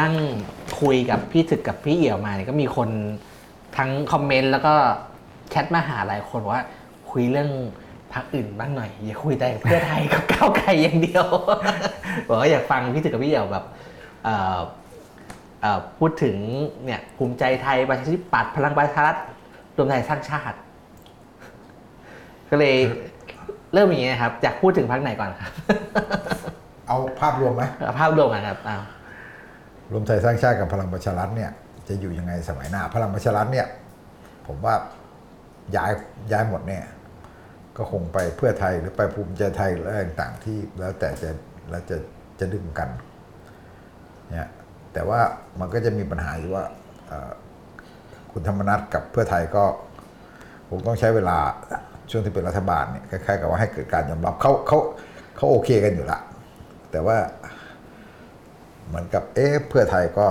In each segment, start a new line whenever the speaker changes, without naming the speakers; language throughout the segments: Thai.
นั่งคุยกับพี่ถึกกับพี่เอี่ยวมาเนี่ยก็มีคนทั้งคอมเมนต์แล้วก็แชทมาหาหลายคนว่าคุยเรื่องพรรคอื่นบ้างหน่อย อย่าคุยแต่เพื่อไทยกับก้าวไกลอย่างเดียวบอกว่าอยากฟังพี่ถึกกับพี่เอี่ยวแบบเอ่อเอ่อพูดถึงเนี่ยภูมิใจไทยประชาธิปัตย์พลังประชารัฐรวมไทยสร้างชาติ ก็เลยเริ่มอย่างนี้นะครับอยากพูดถึงพรรคไหนก่อนครับ
เอาภาพรวมไหม
เอาภาพรวมกันครับเอา
รวมไทยสร้างชาติกับพลังประชารัฐเนี่ยจะอยู่ยังไงสมัยหน้า พลังประชารัฐเนี่ยผมว่าย้ายย้ายหมดเนี่ยก็คงไปเพื่อไทยหรือไปภูมิใจไทยหรืออะไรต่างๆที่แล้วแต่จะแล้วจะจะดึงกันเนี่ยแต่ว่ามันก็จะมีปัญหาอยู่ว่าคุณธรรมนัฐกับเพื่อไทยก็คงต้องใช้เวลาช่วงที่เป็นรัฐบาลเนี่ยคล้ายๆกับว่าให้เกิดการยอมรับเขาเขาเขาโอเคกันอยู่ละแต่ว่า เหมือนกับเอ๊ะเพื่อไทยก็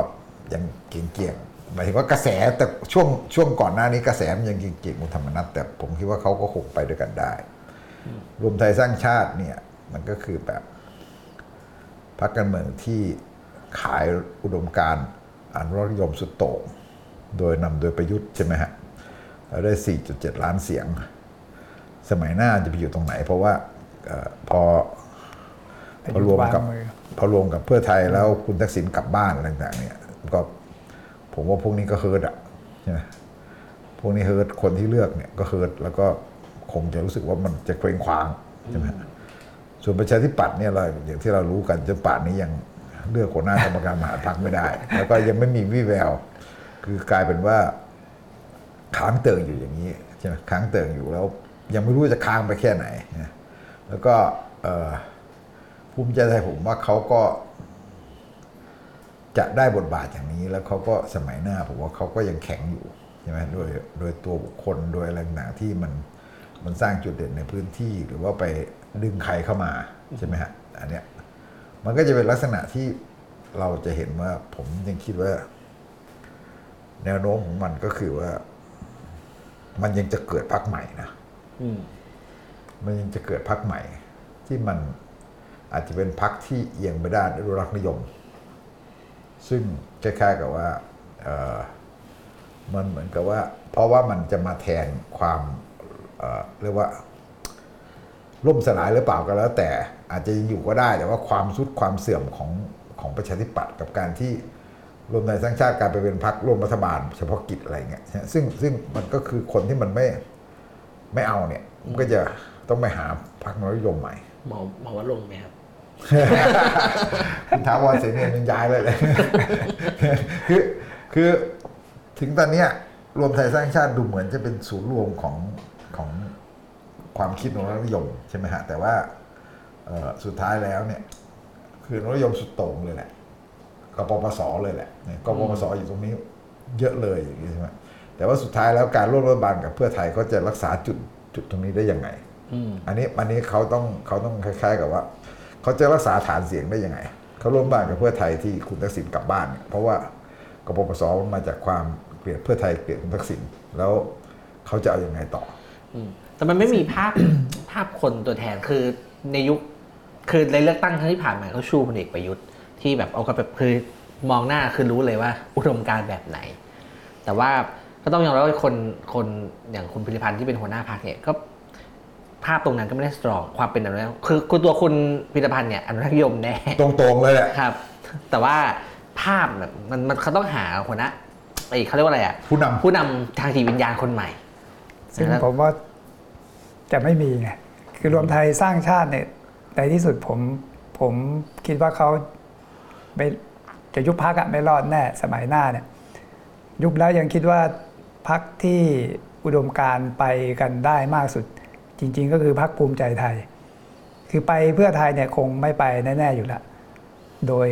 ยังเกี่ยงๆหมายถึงว่ากระแสแต่ช่วงช่วงก่อนหน้านี้กระแสมันยังเกี่ยงๆคุธรรมนัฐแต่ผมคิดว่าเขาก็คงไปด้วยกันได้ รวมไทยสร้างชาติเนี่ยมันก็คือแบบพรรคการเมืองที่ขายอุดมการณ์อนุรักษ์นิยมสุดโต่งโดยนำโดยประยุทธ์ใช่ไหมฮะได้ 4.7 ล้านเสียง สมัยหน้าจะไปอยู่ตรงไหน เพราะว่าอพอพอรวมกับ พอรวมกับเพื่อไทยแล้วคุณทักษิณกลับบ้านอะไรต่างๆเนี่ยก็ผมว่าพวกนี้ก็เฮิร์ตอะใช่ไหมพวกนี้เฮิร์ตคนที่เลือกเนี่ยก็เฮิร์ตแล้วก็คงจะรู้สึกว่ามันจะเคว้งคว้างใช่ไหมส่วนประชาธิปัตย์เนี่ยเราอย่างที่เรารู้กันจนป่านนี้ยังเลือกหัวหน้ากรรมการมหาพรรคไม่ได้ แล้วก็ยังไม่มีวี่แวว คือกลายเป็นว่าค้างเติ่งอยู่อย่างนี้ใช่ไหมค้างเติ่งอยู่แล้ว ยังไม่รู้จะค้างไปแค่ไหน แล้วก็เออ ภูมิใจไทยผมว่าเขาก็ จะได้บทบาทอย่างนี้ แล้วเขาก็สมัยหน้าผมว่าเขาก็ยังแข็งอยู่ใช่ไหมโดยโดยตัวบุคคลโดยอะไรต่างๆที่มันมันสร้างจุดเด่นในพื้นที่หรือว่าไปดึงใครเข้ามาใช่ไหมฮะอันเนี้ยมันก็จะเป็นลักษณะที่เราจะเห็นว่าผมยังคิดว่า แนวโน้มของมันก็คือว่า มันยังจะเกิดพักใหม่นะ
อืม
มันยังจะเกิดพักใหม่ ที่มัน อาจจะเป็นพักที่เอียงไปด้านอนุรักษ์นิยม ซึ่งคล้ายๆกับว่ามันเหมือนกับว่า เพราะว่ามันจะมาแทนความเเรียกว่า ล่มสลายหรือเปล่าก็แล้ว แต่อาจจะอยู่ก็ได้แต่ว่าความสุดความเสื่อมของของประชาธิปัตย์กับการที่รวมไทยสร้างชาติกลารไปเป็นพรรคร่วมรัฐบาลเฉพาะกิจอะไรเงี้ยซึ่งซึ่งมันก็คือคนที่มันไม่ไม่เอาเนี่ย มันก็จะต้องไปหาพรรคนิยมใหม่
หมอหมอว่าลงไหมครับ
คุณท้าวรเสนียนยังย้ายเลยเลยคือคือถึงตอนเนี้ยรวมไทยสร้างชาติดูเหมือนจะเป็นศูนย์รวมของของความคิดของรัฐนิยมใช่ไหมฮะ แต่ว่าเอ่อสุดท้ายแล้วเนี่ย คือรัฐนิยมสุดโต่งเลยแหละกปปสเลยแหละเนี่ยกปปสอยู่ตรงนี้เยอะเลยอย่างนี้ใช่ไหมแต่ว่าสุดท้ายแล้วการร่วมรัฐบาลกับเพื่อไทยก็จะรักษาจุดจุดตรงนี้ได้ยังไง
อืม
อันนี้อันนี้เขาต้องเขาต้องคล้าย ๆ กับว่า เขาจะรักษาฐานเสียงได้ยังไง เขาร่วมบ้านกับเพื่อไทยที่คุณทักษิณกลับบ้าน เพราะว่ากปปสมันมาจากความเกลียดเพื่อไทยเกลียดคุณทักษิณแล้วเขาจะเอาอยัางไงต่อ
แต่มันไม่มีภาพภาพคนตัวแทนคือในยุคคือในเลือกตั้งครั้งที่ผ่านมาเขาชูพลเอกประยุทธ์ที่แบบเอากับแบบคือมองหน้าคือรู้เลยว่า อุดมการแบบไหน แต่ว่าก็ต้องยอมรับว่าคนคนอย่างคุณพิริพันธ์ที่เป็นหัวหน้าพรรคเนี่ยก็ ภาพตรงนั้นก็ไม่ได้สตรองความเป็นอนุรักษ์คือคือตัวคุณพิริพันธ์เนี่ยอนุรักษ์นิยมแน่
ตรงๆเลยแหละ
ครับ แต่ว่าภาพแบบมันมันเขาต้องหาหัวหน้าไอ้เขาเรียกว่าอะไรอะ
ผู้นำ
ผู้นำทางจิตวิญญาณคนใหม่
ซึ่ง
นะครับ
ผมว่าจะไม่มีไงคือรวมไทยสร้างชาติเนี่ยในที่สุดผมผมคิดว่าเขาไม่จะยุบพักอะไม่รอดแน่สมัยหน้าเนี่ยยุบแล้วยังคิดว่าพักที่อุดมการณ์ไปกันได้มากสุด จริง ๆ ก็คือพักภูมิใจไทย คือไปเพื่อไทยเนี่ยคงไม่ไปแน่ๆอยู่แล้วโดย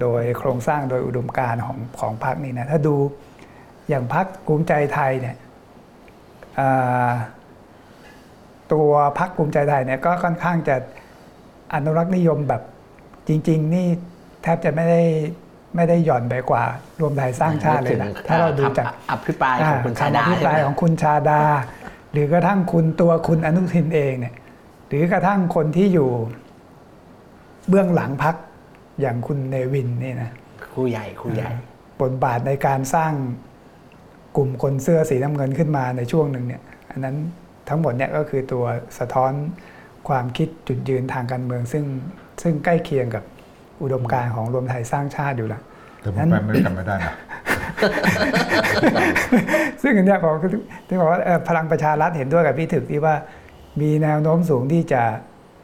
โดยโครงสร้างโดยอุดมการณ์ของของพรรคนี่นะถ้าดูอย่างพรรคภูมิใจไทยเนี่ยอ่าตัวพรรคภูมิใจไทยเนี่ยก็ค่อนข้างจะอนุรักษ์นิยมแบบจริง ๆ นี่แทบจะไม่ได้ไม่ได้หย่อนไปกว่ารวมไทยสร้างชาติเลยนะถ้าเราดูจาก
อภิปรายของคุณชาดา
คำอภิปราย
ใช่ไหม
ของคุณชาดา หรือกระทั่งคุณตัวคุณอนุทินเองเนี่ยหรือกระทั่งคนที่อยู่เบื้องหลังพักอย่างคุณเนวินนี่นะ
ครูใหญ่ครูใหญ่
บทบาทในการสร้างกลุ่มคนเสื้อสีน้ำเงินขึ้นมาในช่วงหนึ่งเนี่ยอันนั้นทั้งหมดเนี่ยก็คือตัวสะท้อนความคิดจุดยืนทางการเมือง ซึ่งซึ่งใกล้เคียงกับอุดมการณ์ของรวมไทยสร้างชาติอยู่แล้ว
แต่ผมแปลไม่กันไม่ได้นะ
ซึ่งเนี้ยผมถึงบอกว่าพลังประชารัฐเห็นด้วยกับพี่ถึกที่ว่ามีแนวโน้มสูงที่จะ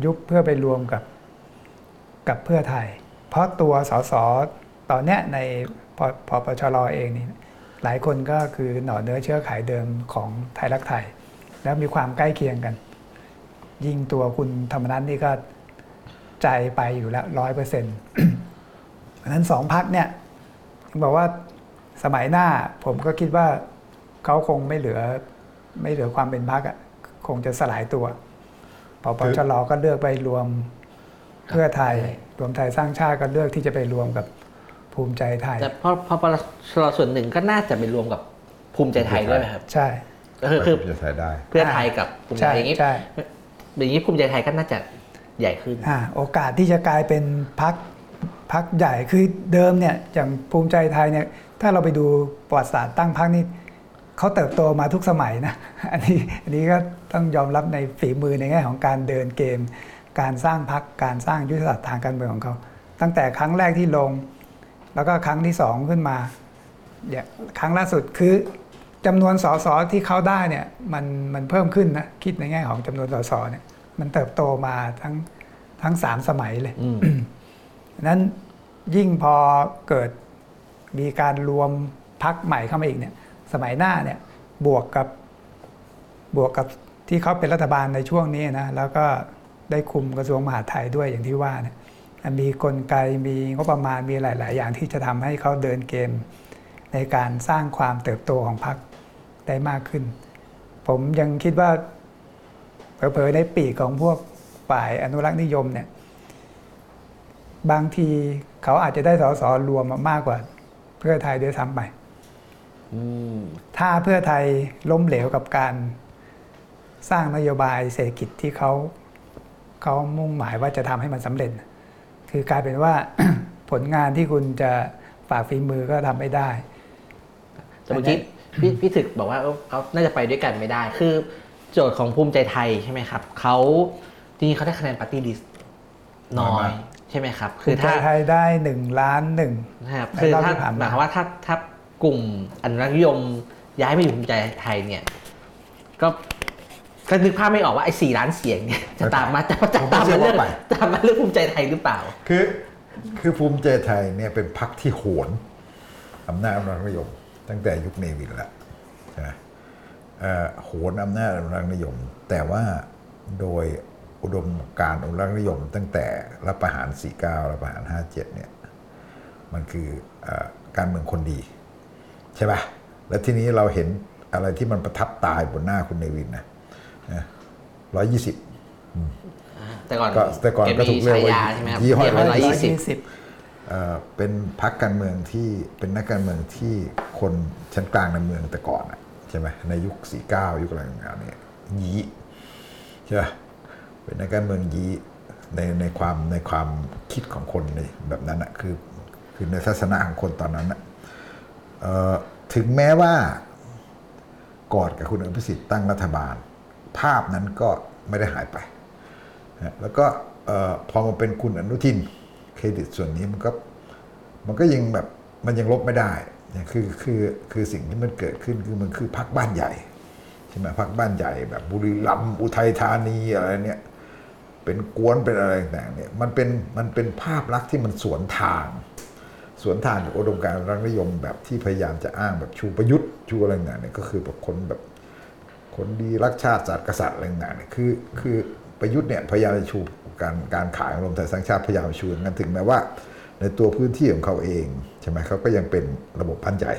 ยุบเพื่อไปรวมกับกับเพื่อไทย เพราะตัวสสตอนเนี้ยในพพปชรอเองนี่หลายคนก็คือหน่อเนื้อเชื้อไขเดิมของไทยรักไทย แล้วมีความใกล้เคียงกัน ยิ่งตัวคุณธรรมนัฐนี่ก็ใจไปอยู่แล้วร้อยเปอร์เซ็นต์เพราะฉะนั้นสองพักเนี่ยบอกว่า สมัยหน้าผมก็คิดว่าเขาคงไม่เหลือไม่เหลือความเป็นพักอะคงจะสลายตัวพอปชรก็เลือกไปรวมเพื่อไทย รวมไทยสร้างชาติก็เลือกที่จะไปรวมกับภูมิใจไทย
แต่เพราะเพราะปลชรส่วนหนึ่งก็น่าจะไปรวมกับภูมิใจไทยด้วยไหมครับ
ใช่
ก็คือคือ
จะใช้ได้
เพื่อไทยกับภูมิใจ
ใช่
ไทยอย่างนี้
ใช่
อย่างนี้ภูมิใจไทยก็น่าจะใหญ่ขึ้น
อ่าโอกาสที่จะกลายเป็นพักพักใหญ่คือเดิมเนี่ยอย่างภูมิใจไทยเนี่ย ถ้าเราไปดูประวัติศาสตร์ตั้งพักนี่เขาเติบโตมาทุกสมัยนะ อันนี้อันนี้ก็ต้องยอมรับในฝีมือในแง่ของการเดินเกม การสร้างพักการสร้างยุทธศาสตร์ทางการเมืองของเขา ตั้งแต่ครั้งแรกที่ลง แล้วก็ครั้งที่สองขึ้นมาเนี่ยครั้งล่าสุดคือจำนวนสสที่เขาได้เนี่ยมันมันเพิ่มขึ้นนะคิดในแง่ของจำนวนสสเนี่ย มันเติบโตมาทั้งทั้งสามสมัยเลย
อืม
นั้นยิ่งพอเกิด มีการรวมพักใหม่เข้ามาอีกเนี่ยสมัยหน้าเนี่ยบวกกับบวกกับที่เขาเป็นรัฐบาลในช่วงนี้นะแล้วก็ได้คุมกระทรวงมหาดไทยด้วยอย่างที่ว่าเนี่ยมีกลไกมีงบประมาณมีหลาย ๆ อย่างที่จะทำให้เขาเดินเกม ในการสร้างความเติบโตของพรรคได้มากขึ้น ผมยังคิดว่าเผลอๆในปีกของพวกฝ่ายอนุรักษ์นิยมเนี่ยบางทีเขาอาจจะได้สสรวมมามากกว่า เพื่อไทยด้วยซ้ำไป
อืม
ถ้าเพื่อไทยล้มเหลวกับการสร้างนโยบายเศรษฐกิจที่เขาเขามุ่งหมายว่าจะทำให้มันสำเร็จ คือกลายเป็นว่าผลงานที่คุณจะฝากฝีมือก็ทำไม่ได้
แต่เมื่อกี้พี่พี่ถึกบอกว่าเอ้าเขาน่าจะไปด้วยกันไม่ได้ คือโจทย์ของภูมิใจไทยใช่ไหมครับ เขาจริงๆเขาได้คะแนนปาร์ตี้ลิสน้อ
น้อย
ย
มาก
ใช่ไหมครับ
คื
คืออ
ถ้า
ถ้า
ไทยได้หนึ่งล้านหนึ่ง
นะครับ
ใน
คือ
รอบ
ถ้า
ที่ผ่านมา
หมายความว่าถ้าถ้ากลุ่มอนุรักษ์นิยมย้ายมาอยู่ภูมิใจไทยเนี่ย ก็ก็นึกภาพไม่ออกว่าไอ้สี่ล้านเสียงเนี่ยจะตามมาจะจะตามมาเรื่องตามมาเรื่องภูมิใจไทยหรือเปล่า
คือคือภูมิใจไทยเนี่ยเป็นพรรคที่โหนอำนาจอนุรักษ์นิยม ตั้งแต่ยุคเนวินแล้วใช่ไหมเอ่อโหนอำนาจอนุรักษ์นิยม แต่ว่าโดย อุดมการณ์อนุรักษ์นิยม ตั้งแต่รัฐประหาร 49รัฐประหาร 57 เนี่ย มันคือเออการเมืองคนดี ใช่ปะแล้วทีนี้เราเห็นอะไรที่มันประทับตายบนหน้าคุณเนวินนะร้อยยี่สิบ
แต่ก่อน
ก็แต่ก่อนก็ถูกเรียกว่า
ฉายาใช่ไหมครับ
ยี่ห้อ
เรียกว่าร้อยยี่สิบ
เอ่อเป็นพรรคการเมืองที่เป็นนักการเมืองที่คนชั้นกลางในเมืองแต่ก่อนอะใช่ไหมในยุค 49 ยุคอะไรต่างๆเนี่ยยี้ใช่ไหม เป็นนักการเมืองยีในในความในความคิดของคนในแบบนั้นอะคือคือในทัศนะของคนตอนนั้นอะเอ่อถึงแม้ว่ากอดกับคุณอภิสิทธิ์ตั้งรัฐบาล ภาพนั้นก็ไม่ได้หายไปนะแล้วก็พอมาเป็นคุณอนุทินเครดิตส่วนนี้มันก็มันก็ยังแบบมันยังลบไม่ได้คือคือคือสิ่งที่มันเกิดขึ้นคือมันคือพักบ้านใหญ่ใช่ไหมพักบ้านใหญ่แบบบุรีรัมย์อุทัยธานีอะไรเนี่ย เป็นกวนเป็นอะไรต่างๆเนี่ยมันเป็นมันเป็นภาพลักษณ์ที่มันสวนทาง สวนทางกับอุดมการณ์รักนิยมแบบที่พยายามจะอ้างแบบชูประยุทธ์ชูอะไรต่างๆเนี่ยก็คือแบบคนแบบคนดีรักชาติศาสตร์กษัตริย์อะไรต่างๆเนี่ยคือคือประยุทธ์เนี่ยพยายามจะชูการการขายของรวมไทยสร้างชาติพยายามชูนั้นถึงแม้ว่าในตัวพื้นที่ของเขาเองใช่ไหมเขาก็ยังเป็นระบบบ้านใหญ่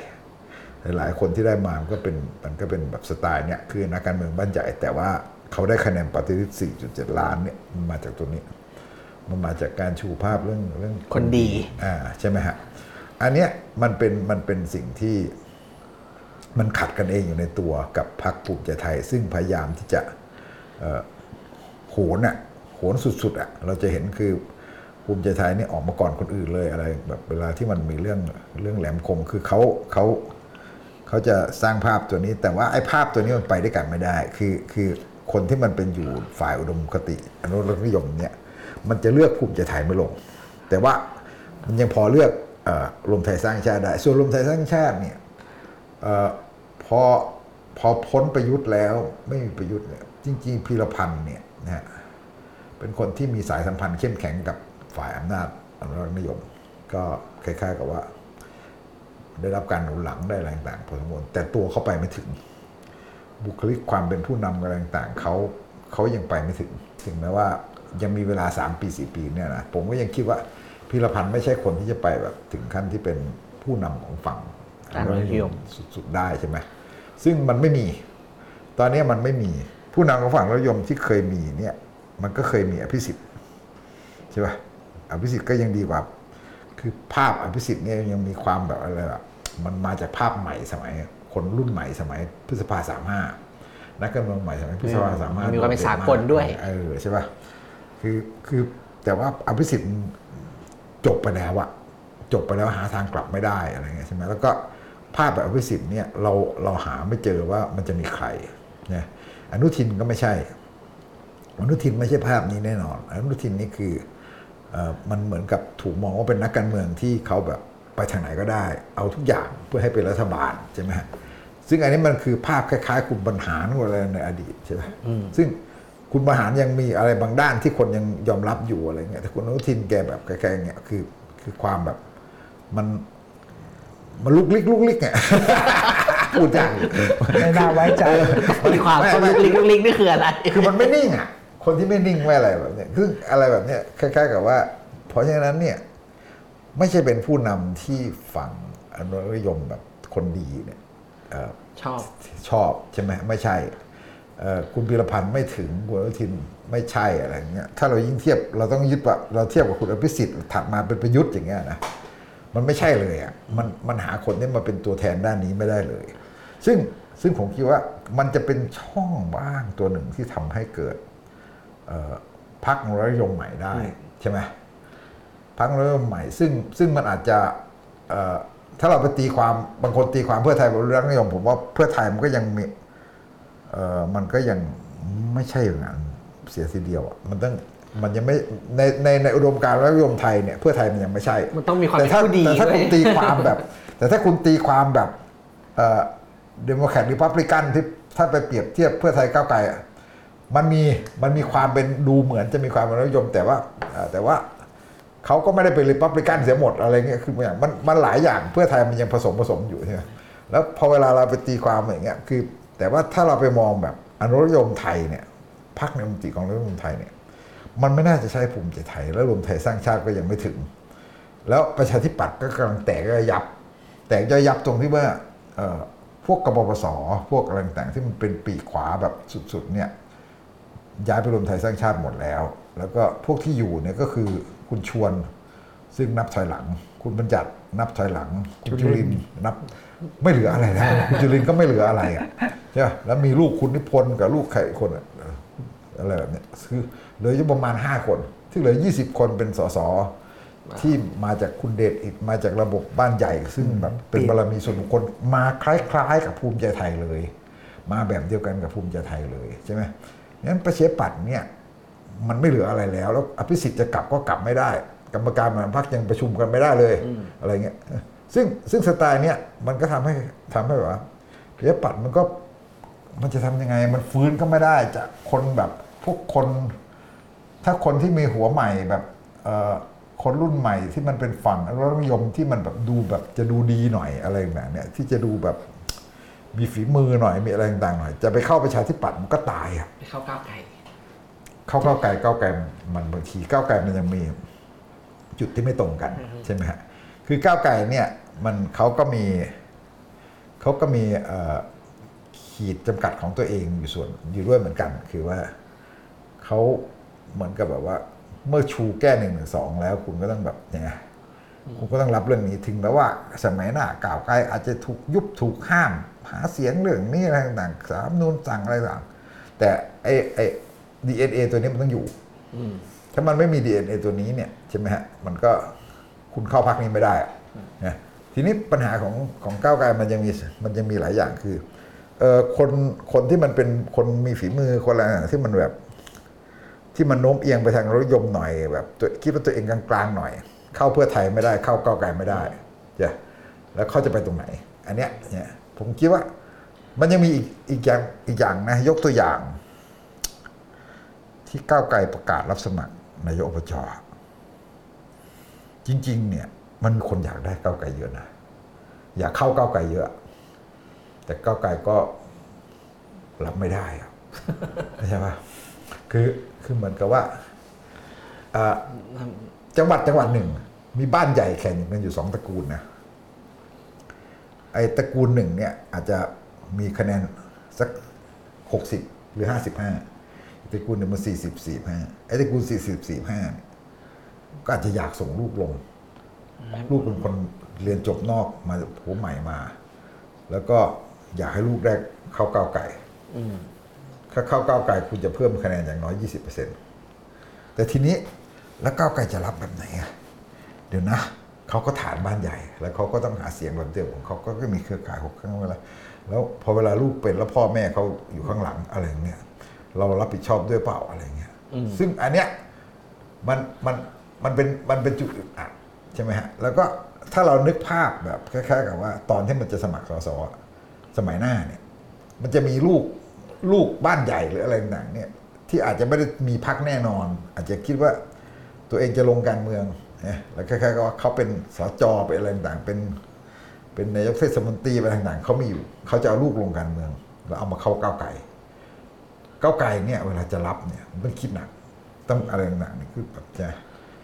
หลายๆคนที่ได้มามันก็เป็นมันก็เป็นแบบสไตล์เนี่ยคือนักการเมืองบ้านใหญ่แต่ว่า เขาได้คะแนนปฏิริษี4.7 ล้านเนี่ยมันมาจากตัวนี้ มันมาจากการชูภาพเรื่องเรื่อง
คนดี
อ่าใช่ไหมฮะอันเนี้ยมันเป็นมันเป็นสิ่งที่มันขัดกันเองอยู่ในตัวกับพรรคภูมิใจไทย ซึ่งพยายามที่จะเอ่อโหนอะโหนสุดๆอะเราจะเห็นคือภูมิใจไทยนี่ออกมาก่อนคนอื่นเลยอะไรแบบเวลาที่มันมีเรื่องเรื่องแหลมคมคือเขาเขาเขาจะสร้างภาพตัวนี้ แต่ว่าไอ้ภาพตัวนี้มันไปด้วยกันไม่ได้ คือคือ คนที่มันเป็นอยู่ฝ่ายอุดมคติ อนุรักษนิยมเนี่ยมันจะเลือกภูมิใจไทยไม่ลง แต่ว่ามันยังพอเลือกรวมไทยสร้างชาติได้ ส่วนรวมไทยสร้างชาติเนี่ยออพอพอพ้นประยุทธ์แล้วไม่มีประยุทธ์เนี่ยจริง ๆพีรพันธ์เนี่ยนะฮะเป็นคนที่มีสายสัมพันธ์เข้มแข็งกับฝ่ายอำนาจอนุรักษนิยม ก็คล้ายๆกับว่า ได้รับการหนุนหลังได้อะไรต่างๆพอสมควรแต่ตัวเขาไปไม่ถึง บุคลิกความเป็นผู้นำอะไรต่างๆเขาเขายังไปไม่ถึง ถึงแม้ว่ายังมีเวลา 3 ปี 4 ปีเนี่ยนะผมก็ยังคิดว่าพีรพันธ์ไม่ใช่คนที่จะไปแบบถึงขั้นที่เป็นผู้นำของฝั่ง
อนุรักษ์นิยม
สุดๆได้ใช่ไหมซึ่งมันไม่มี ตอนนี้มันไม่มีผู้นำของฝั่งอนุรักษ์นิยมที่เคยมีเนี่ย มันก็เคยมีอภิสิทธิ์ใช่ป่ะอภิสิทธิ์ก็ยังดีกว่าคือภาพอภิสิทธิ์เนี่ยยังมีความแบบอะไรแบบมันมาจากภาพใหม่สมัย คนรุ่นใหม่สมัยพฤษภาสามห้านักการเมืองใหม่สมัยพฤษภาสามห้า
มีความเป็นสากลด้วย
เออใช่ป่ะคือคือแต่ว่าอภิสิทธิ์จบไปแล้วอะจบไปแล้วหาทางกลับไม่ได้อะไรเงี้ยใช่ไหมแล้วก็ภาพแบบอภิสิทธิ์เนี่ยเราเราหาไม่เจอว่ามันจะมีใครเนี่ยอนุทินก็ไม่ใช่ อนุทินไม่ใช่ภาพนี้แน่นอน อนุทินนี่คือเออมันเหมือนกับถูกมองว่าเป็นนักการเมืองที่เขาแบบ ไปทางไหนก็ได้ เอาทุกอย่างเพื่อให้เป็นรัฐบาลใช่ไหมฮะซึ่งอันนี้มันคือภาพคล้ายๆ คุณบรรหารอะไรในอดีตใช่ไหมซึ่งคุณบรรหารยังมีอะไรบางด้านที่คนยังยอมรับอยู่อะไรเงี้ยแต่คุณอนุทินแกแบบคล้ายๆเงี้ยคือคือความแบบมันมันลุกลิกลุกลิกเนี่ยพูดยาก
ไม่น่าไว้ใจ
มีความ
ไม่
เขา
ไม่
ลิงลิงนี่คืออะไร
คือมันไม่นิ่งอะ คนที่ไม่นิ่งไม่อะไรแบบเนี้ยคืออะไรแบบเนี้ยคล้ายๆกับว่า เพราะฉะนั้นเนี่ย ไม่ใช่เป็นผู้นำที่ฝั่งอนุรักษ์นิยมแบบคนดีเนี่ยเอ่อ
ชอบ
ชอบใช่ไหมไม่ใช่เอ่อคุณพีรพันธ์ไม่ถึงคุณอนุทินไม่ใช่อะไรอย่างเงี้ยถ้าเรายิ่งเทียบเราต้องยึดว่าเราเทียบกับคุณอภิสิทธิ์ถัดมาเป็นประยุทธ์อย่างเงี้ยนะมันไม่ใช่เลยอะมันมันหาคนที่มาเป็นตัวแทนด้านนี้ไม่ได้เลย ซึ่งซึ่งผมคิดว่ามันจะเป็นช่องว่างตัวหนึ่งที่ทำให้เกิดเอ่อพรรคอนุรักษ์นิยมใหม่ได้ใช่ไหม พักเริ่มใหม่ ซึ่งซึ่งมันอาจจะเอ่อถ้าเราไปตีความบางคนตีความเพื่อไทยบริรักษ์นิยม ผมว่าเพื่อไทยมันก็ยังมีเอ่อมันก็ยังไม่ใช่อย่างนั้นเสียทีเดียวอะมันต้องมันยังไม่ในในในอุดมการณ์รัฐนิยมไทยเนี่ยเพื่อไทยมันยังไม่ใช่
มันต้องมีความ
แต่ถ้า
เป็นผู้ดี
แต่ถ้า
ด้วย
คุณตีความแบบ แต่ถ้าคุณตีความแบบเดโมแครตหรือพับลิกันที่ถ้าไปเปรียบเทียบเพื่อไทยก้าวไกลอะมันมีมันมีความเป็นดูเหมือนจะมีความเป็นรัฐนิยม แต่ว่าเอ่อแต่ว่า เขาก็ไม่ได้เป็นริพับลิกันเสียหมดอะไรเงี้ยคืออย่างมันมันหลายอย่างเพื่อไทยมันยังผสมผสมอยู่ใช่ไหมแล้วพอเวลาเราไปตีความอย่างเงี้ยคือ แต่ว่าถ้าเราไปมองแบบอนุรยมไทยเนี่ยพรรคในมตรีของอนุรักษ์นิยมไทยเนี่ยมันไม่น่าจะใช่ภูมิใจไทย แล้วรวมไทยสร้างชาติก็ยังไม่ถึง แล้วประชาธิปัตย์ก็กำลังแตกก็ยับ แตกย่อยยับตรงที่ว่าพวกกบปสพวกอะไรต่างๆที่มันเป็นปีกขวาแบบสุดๆเนี่ยย้ายไปรวมไทยสร้างชาติหมดแล้ว แล้วก็พวกที่อยู่เนี่ยก็คือ คุณชวน ซึ่งนับถอยหลัง คุณบัญญัตินับถอยหลัง คุณจุลินทร์นับไม่เหลืออะไรแล้วคุณจุลินทร์ก็ไม่เหลืออะไรอะใช่ปะแล้วมีลูกคุณนิพนธ์กับลูกใครอีกคนอะเอออะไรแบบเนี้ยคือเหลืออยู่ประมาณห้าคน ที่เหลือยี่สิบคนเป็นสสที่มาจากคุณเดชอิดมาจากระบบบ้านใหญ่ ซึ่งแบบเป็นบารมีส่วนบุคคลมาคล้ายๆ กับภูมิใจไทยเลย มาแบบเดียวกันกับภูมิใจไทยเลยใช่ไหมงั้นประชาธิปัตย์เนี่ย มันไม่เหลืออะไรแล้ว แล้วอภิสิทธิ์จะกลับก็กลับไม่ได้ กรรมการบริหารพรรคยังประชุมกันไม่ได้เลยอะไรเงี้ยซึ่งซึ่งสไตล์เนี้ยมันก็ทำให้ทำให้แบบว่าประชาธิปัตย์มันก็มันจะทำยังไง มันฟื้นก็ไม่ได้จากคนแบบพวกคน ถ้าคนที่มีหัวใหม่แบบเอ่อคนรุ่นใหม่ที่มันเป็นฝั่งอนุรักษ์นิยมที่มันแบบดูแบบจะดูดีหน่อยอะไรแบบเนี้ยที่จะดูแบบมีฝีมือหน่อยมีอะไรต่างๆหน่อย จะไปเข้าประชาธิปัตย์มันก็ตายอะ
ไม่เข้าก้าวไกล
เข้าก้าวไกลก้าวไกลมันบางทีก้าวไกลมันยังมีจุดที่ไม่ตรงกันใช่ไหมฮะคือก้าวไกลเนี่ยมันเขาก็มีเขาก็มีเอ่อขีดจำกัดของตัวเองอยู่ส่วนอยู่ด้วยเหมือนกัน คือว่าเขาเหมือนกับแบบว่า เมื่อชูแก้หนึ่งหนึ่งสองแล้วคุณก็ต้องแบบยังไงคุณก็ต้องรับเรื่องนี้ถึงแม้ว่า สมัยหน้าก้าวไกลอาจจะถูกยุบถูกห้าม หาเสียงเรื่องนี้อะไรต่างๆสามนูนสั่งอะไรต่างแต่ไอ้ไอ้ DNA ตัวนี้มันต้องอยู่ถ้ามันไม่มี DNA ตัวนี้เนี่ยใช่ไหมฮะมันก็คุณเข้าพักนี้ไม่ได้อะนะทีนี้ปัญหาของของก้าวไกลมันยังมีมันยังมีหลายอย่างคือเออคนคนที่มันเป็นคนมีฝีมือคนอะไรต่างๆที่มันแบบ ที่มันโน้มเอียงไปทางรถยมหน่อยแบบตัวคิดว่าตัวเองกลางๆหน่อย เข้าเพื่อไทยไม่ได้ เข้าก้าวไกลไม่ได้จ้ะแล้วเขาจะไปตรงไหน อันเนี้ยเนี่ยผมคิดว่ามันยังมีอีกอีกอย่างอีกอย่างนะยกตัวอย่าง ที่ก้าวไกลประกาศรับสมัครนายกอบจจริง ๆ เนี่ย มันมีคนอยากได้ก้าวไกลเยอะนะอยากเข้าก้าวไกลเยอะ แต่ก้าวไกลก็รับไม่ได้อะใช่ปะคือคือเหมือนกับว่าอ่าจังหวัดจังหวัดหนึ่ง มีบ้านใหญ่แข่งกันอยู่สองตระกูลนะไอ้ตระกูลหนึ่งเนี่ย อาจจะมีคะแนนสักหกสิบหรือห้าสิบห้า ตระกูลหนึ่งมันสี่สิบสี่ห้าไอ้ตระกูลสี่สิบสี่ห้าก็อาจจะอยากส่งลูกลง ลูกเป็นคนเรียนจบนอกมาผัวใหม่มา แล้วก็อยากให้ลูกได้เข้าก้าวไก่
อืม
ถ้าเข้าก้าวไกลคุณจะเพิ่มคะแนนอย่างน้อย 20%แต่ทีนี้แล้วก้าวไกลจะรับแบบไหนอะเดี๋ยวนะเขาก็ฐานบ้านใหญ่ แล้วเขาก็ต้องหาเสียงแบบเดิมของเขาก็มีเครือข่ายของเขาเวลาแล้วพอเวลาลูกเป็นแล้วพ่อแม่เขาอยู่ข้างหลังอะไรอย่างเงี้ย เรารับผิดชอบด้วยเปล่าอะไรเงี้ยซึ่งอันเนี้ยมันมันมันเป็นมันเป็นจุดอึดอัดใช่ไหมฮะแล้วก็ถ้าเรานึกภาพแบบคล้ายๆกับว่า ตอนที่มันจะสมัครสสอะสมัยหน้าเนี่ย มันจะมีลูกลูกบ้านใหญ่หรืออะไรต่างๆเนี่ยที่อาจจะไม่ได้มีพักแน่นอน อาจจะคิดว่าตัวเองจะลงการเมืองนะแล้วคล้ายๆกับว่าเขาเป็นสจเป็นอะไรต่างๆเป็นเป็นนายกเทศมนตรีอะไรต่างๆเขามีอยู่เขาจะเอาลูกลงการเมือง แล้วเอามาเข้าก้าวไกล ก้าวไกลเนี่ยเวลาจะรับเนี่ยมันต้องคิดหนัก ต้องอะไรต่างๆนี่คือแบบจะ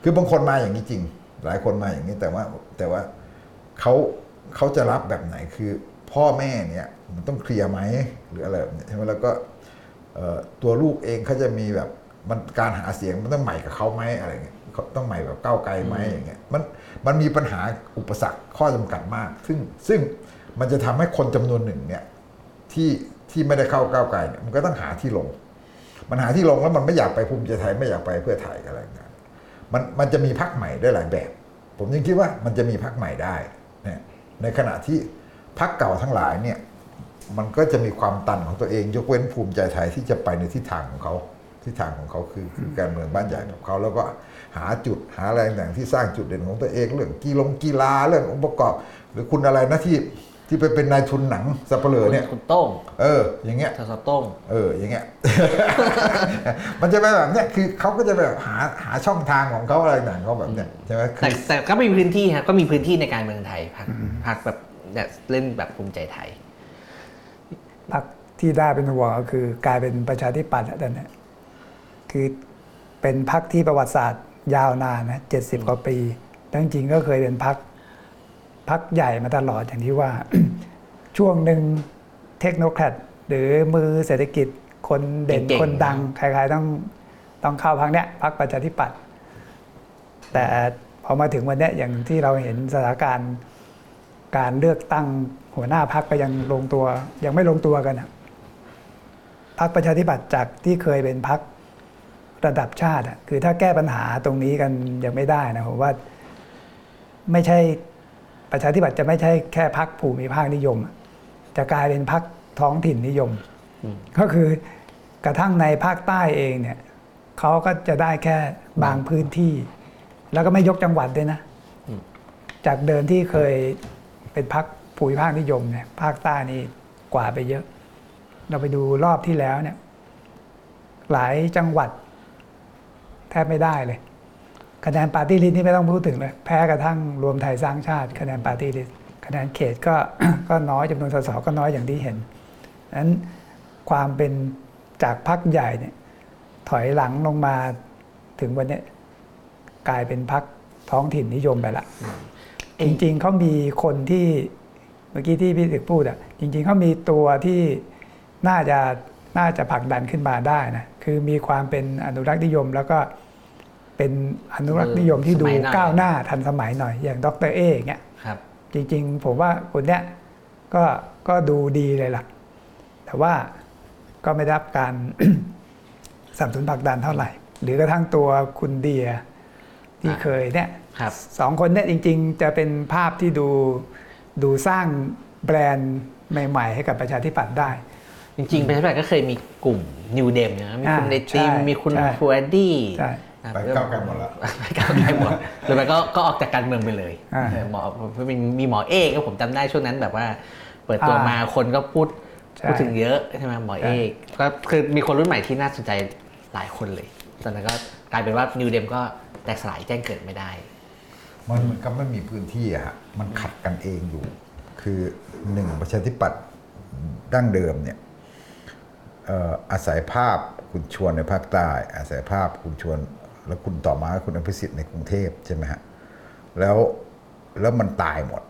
คือบางคนมาอย่างนี้จริง หลายคนมาอย่างนี้แต่ว่าแต่ว่าเขาเขาจะรับแบบไหนคือพ่อแม่เนี่ยมันต้องเคลียร์ไหมหรืออะไรแบบเนี้ยใช่ไหมแล้วก็เอ่อตัวลูกเองเขาจะมีแบบมันการหาเสียงมันต้องใหม่กับเขาไหมอะไรเงี้ยเขาต้องใหม่แบบก้าวไกลไหมอย่างเงี้ยมันมันมีปัญหาอุปสรรคข้อจำกัดมาก ซึ่งซึ่งมันจะทำให้คนจำนวนหนึ่งเนี่ยที่ ที่ไม่ได้เข้าก้าวไกลเนี่ยมันก็ต้องหาที่ลง มันหาที่ลงแล้วมันไม่อยากไปภูมิใจไทยไม่อยากไปเพื่อไทยอะไรอย่างเงี้ยมันมันจะมีพักใหม่ได้หลายแบบ ผมยังคิดว่ามันจะมีพักใหม่ได้เนี่ยในขณะที่พักเก่าทั้งหลายเนี่ยมันก็จะมีความตันของตัวเอง ยกเว้นภูมิใจไทยที่จะไปในทิศทางของเขาทิศทางของเขาคือคือการเมืองบ้านใหญ่ของเขาแล้วก็หาจุดหาอะไรต่างที่สร้างจุดเด่นของตัวเอง เรื่องกีฬงกีฬาเรื่ององค์ประกอบ หรือคุณอะไรนะที่ ที่ไปเป็นนายทุนหนังสับเปลือเนี่ย
คุณโต้ง
เออ อย่างเงี้ย
ทศโต้ง
เอออย่างเงี้ยมันจะเป็นแบบเนี้ยคือเขาก็จะแบบหาหาช่องทางของเขาอะไรต่างๆเขาแบบเนี้ยใช่ไหมคื
แต่
อ
แต่ก็มีพื้นที่ครับก็มีพื้นที่ในการเมืองไทยพักพักแบบเนี่ยเล่นแบบภูมิใจไทย
พักที่ได้เป็นห่วงก็คือกลายเป็นประชาธิปัตย์แล้วตอนเนี้ยคือเป็นพักที่ประวัติศาสตร์ยาวนานนะเจ็ดสิบกว่าปีแต่จริงๆก็เคยเป็นพัก พักใหญ่มาตลอดอย่างที่ว่า ช่วงหนึ่งเทคโนแครดหรือมือเศรษฐกิจคนเด่น
เก่งๆ
คนดังใครๆต้องต้องเข้าพักเนี้ยพักประชาธิปัตย์แต่พอมาถึงวันเนี้ยอย่างที่เราเห็นสถานการณ์การเลือกตั้งหัวหน้าพักก็ยังลงตัว ยังไม่ลงตัวกันอะพักประชาธิปัตย์จากที่เคยเป็นพักระดับชาติอะคือถ้าแก้ปัญหาตรงนี้กันยังไม่ได้นะผมว่าไม่ใช่ ประชาธิปัตย์จะไม่ใช่แค่พักภูมิภาคนิยมอะจะกลายเป็นพักท้องถิ่นนิยม ก็คือกระทั่งในภาคใต้เองเนี่ยเขาก็จะได้แค่บางพื้นที่ แล้วก็ไม่ยกจังหวัดด้วยนะ จากเดิมที่เคยเป็นพักภูมิภาคนิยมเนี่ยภาคใต้นี่กว่าไปเยอะ เราไปดูรอบที่แล้วเนี่ยหลายจังหวัด แทบไม่ได้เลย คะแนนปาร์ตี้ลิสต์นี่ไม่ต้องพูดถึงเลยแพ้กระทั่งรวมไทยสร้างชาติคะแนนปาร์ตี้ลิสต์คะแนนเขตก็ก็น้อยจำนวนสสก็น้อยอย่างที่เห็นนั้นความเป็นจากพรรคใหญ่เนี่ยถอยหลังลงมาถึงวันเนี้ยกลายเป็นพรรคท้องถิ่นนิยมไปละจริงๆเขามีคนที่เมื่อกี้ที่พี่ตึกพูดอะจริง ๆเขามีตัวที่น่าจะน่าจะผลักดันขึ้นมาได้นะคือมีความเป็นอนุรักษ์นิยมแล้วก็ เป็นอนุรักษ์นิยมที่ดู
สมัยหน่อย
ก้าวหน้าทันสมัยหน่อย อย่างดรเออย่างเงี้ย
ครับ
จริงๆ ผมว่าคนเนี้ยก็ก็ดูดีเลยล่ะ แต่ว่าก็ไม่ได้รับการสนับสนุนผลักดันเท่าไหร่ หรือกระทั่งตัวคุณเดียที่เคยเนี่ย
ครับ
สองคนเนี่ยจริง ๆ จะเป็นภาพที่ดูดูสร้างแบรนด์ใหม่ ๆ ให้กับประชาธิปัตย์ได้
จริงๆประชาธิปัตย์ก็เคยมีกลุ่มนิวเดมนะมีคุณ
อ่า
ในติม
ใช่
มีคุณ
ใช่
ฟูเอดดี้
ใช่
ไปก้าวไกลหมดแล้ว
ไปก้าวไกลหมดหรือไปก็ก็ออกจากการเมืองไปเลย
อ่า
เออหมอมีมีหมอเอกก็ผมจำได้ช่วงนั้นแบบว่า เปิดตัว
อ่าม
มาคนก็พูด
ใช่
พูดถึงเยอะใช่ไหมหมอเอกก็คือมีคนรุ่นใหม่ที่น่าสนใจหลายคนเลยตอนนั้นก็กลายเป็นว่านิวเดมก็แตกสลายแจ้งเกิดไม่ได้
มันเหมือนกับไม่มีพื้นที่อะฮะมันขัดกันเองอยู่ คือหนึ่งประชาธิปัตย์ดั้งเดิมเนี่ยเอ่ออาศัยภาพคุณชวนในภาคใต้ อาศัยภาพคุณชวน แล้วคุณต่อมาคุณอภิสิทธิ์ในกรุงเทพใช่ไหมฮะแล้วแล้วมันตายหมด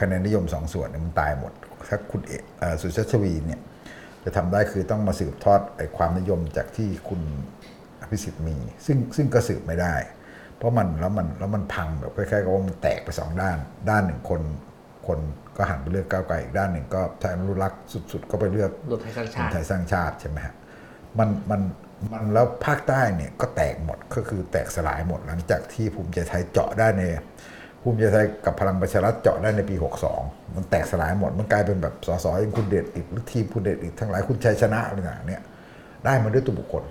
คะแนนนิยมสองส่วนเนี่ยมันตายหมดถ้าคุณเอกเอ่อสุชาติชวีเนี่ยจะทำได้คือต้องมาสืบทอดไอ้ความนิยมจากที่คุณอภิสิทธิ์มี ซึ่งซึ่งก็สืบไม่ได้ เพราะมันแล้วมันแล้วมันพังแบบคล้ายๆกับว่ามันแตกไปสองด้าน ด้านหนึ่งคนคนก็หันไปเลือกก้าวไกลอีกด้านหนึ่งก็ถ้าอนุรักษ์สุด ๆ ก็ไปเลือก
รวมไทยสร้างชาติ
ไทยสร้างชาติใช่ไหมฮะมันมัน มันแล้วภาคใต้เนี่ยก็แตกหมดก็คือแตกสลายหมดหลังจากที่ภูมิใจไทยเจาะได้ในภูมิใจไทยกับพลังประชารัฐเจาะได้ในปี 62 มันแตกสลายหมด มันกลายเป็นแบบสสอย่างคุณเดชอีกหรือทีมคุณเดชอีกทั้งหลายคุณชัยชนะอะไรต่างเนี่ยได้มาด้วยตัวบุคคล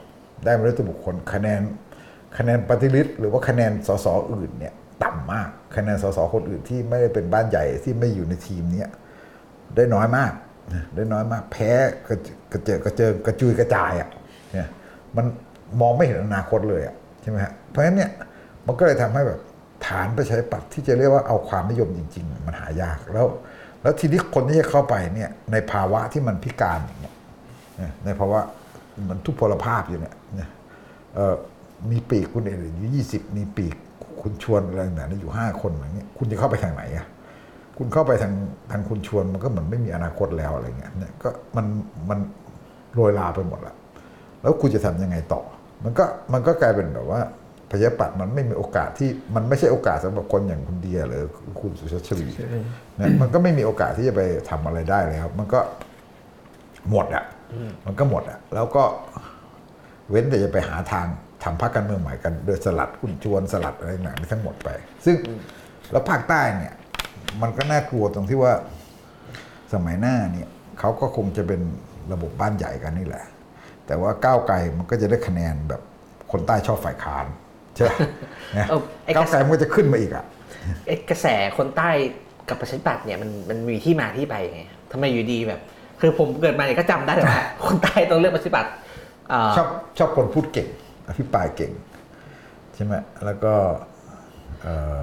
ได้มาด้วยตัวบุคคล คะแนนคะแนนปฏิริษหรือว่าคะแนนสสอื่นเนี่ยต่ำมากคะแนนสสคนอื่นที่ไม่ได้เป็นบ้านใหญ่ที่ไม่อยู่ในทีมเนี้ยได้น้อยมากได้น้อยมากแพ้กระเจกระเจิงกระเจิงกระจุยกระจายอะเนี่ย มันมองไม่เห็นอนาคตเลยอะใช่ไหมฮะเพราะฉะนั้นเนี่ยมันก็เลยทำให้แบบฐานประชาธิปัตย์ที่จะเรียกว่าเอาความนิยมจริง ๆ มันหายากแล้ว แล้วทีนี้คนที่จะเข้าไปเนี่ยในภาวะที่มันพิการอย่างเงี้ยเนี่ยในภาวะมันทุพพลภาพอยู่เนี่ยเอ่อมีปีกคุณเอกอยู่ยี่สิบมีปีกคุณชวนอะไรต่างๆอยู่ห้าคนอย่างเงี้ยคุณจะเข้าไปทางไหนอะคุณเข้าไปทางทางคุณชวนมันก็เหมือนไม่มีอนาคตแล้วอะไรเงี้ยเนี่ยก็มันมันโรยลาไปหมดละ แล้วคุณจะทำยังไงต่อ มันก็มันก็กลายเป็นแบบว่าพยาปัตย์มันไม่มีโอกาสที่มันไม่ใช่โอกาสสำหรับคนอย่างคุณเดียหรือคุณสุชาติชวีเนี่ยมันก็ไม่มีโอกาสที่จะไปทำอะไรได้แล้วมันก็หมดอะ มันก็หมดอะ แล้วก็เว้นแต่จะไปหาทางทำพรรคการเมืองใหม่กัน โดยสลัดคุณชวนสลัดอะไรต่างๆทั้งหมดไป ซึ่งแล้วภาคใต้เนี่ย มันก็น่ากลัวตรงที่ว่าสมัยหน้าเนี่ยเขาก็คงจะเป็นระบบบ้านใหญ่กันนี่แหละ แต่ว่าก้าวไกลมันก็จะได้คะแนนแบบคนใต้ชอบฝ่ายค้านใช่ไหมเนี่ย
เออไอ้
ก้าวไกลมันก็จะขึ้นมาอีกอะ
ไอ้กระแสคนใต้กับประชาธิปัตย์เนี่ยมันมันมีที่มาที่ไปยังไงทำไมอยู่ดีแบบ คือผมเกิดมาเนี่ยก็จำได้แต่ว่าคนใต้ต้องเลือกประชาธิปัตย์เอ่อ
ชอบชอบคนพูดเก่งอภิปรายเก่งใช่ไหมแล้วก็เอ่อ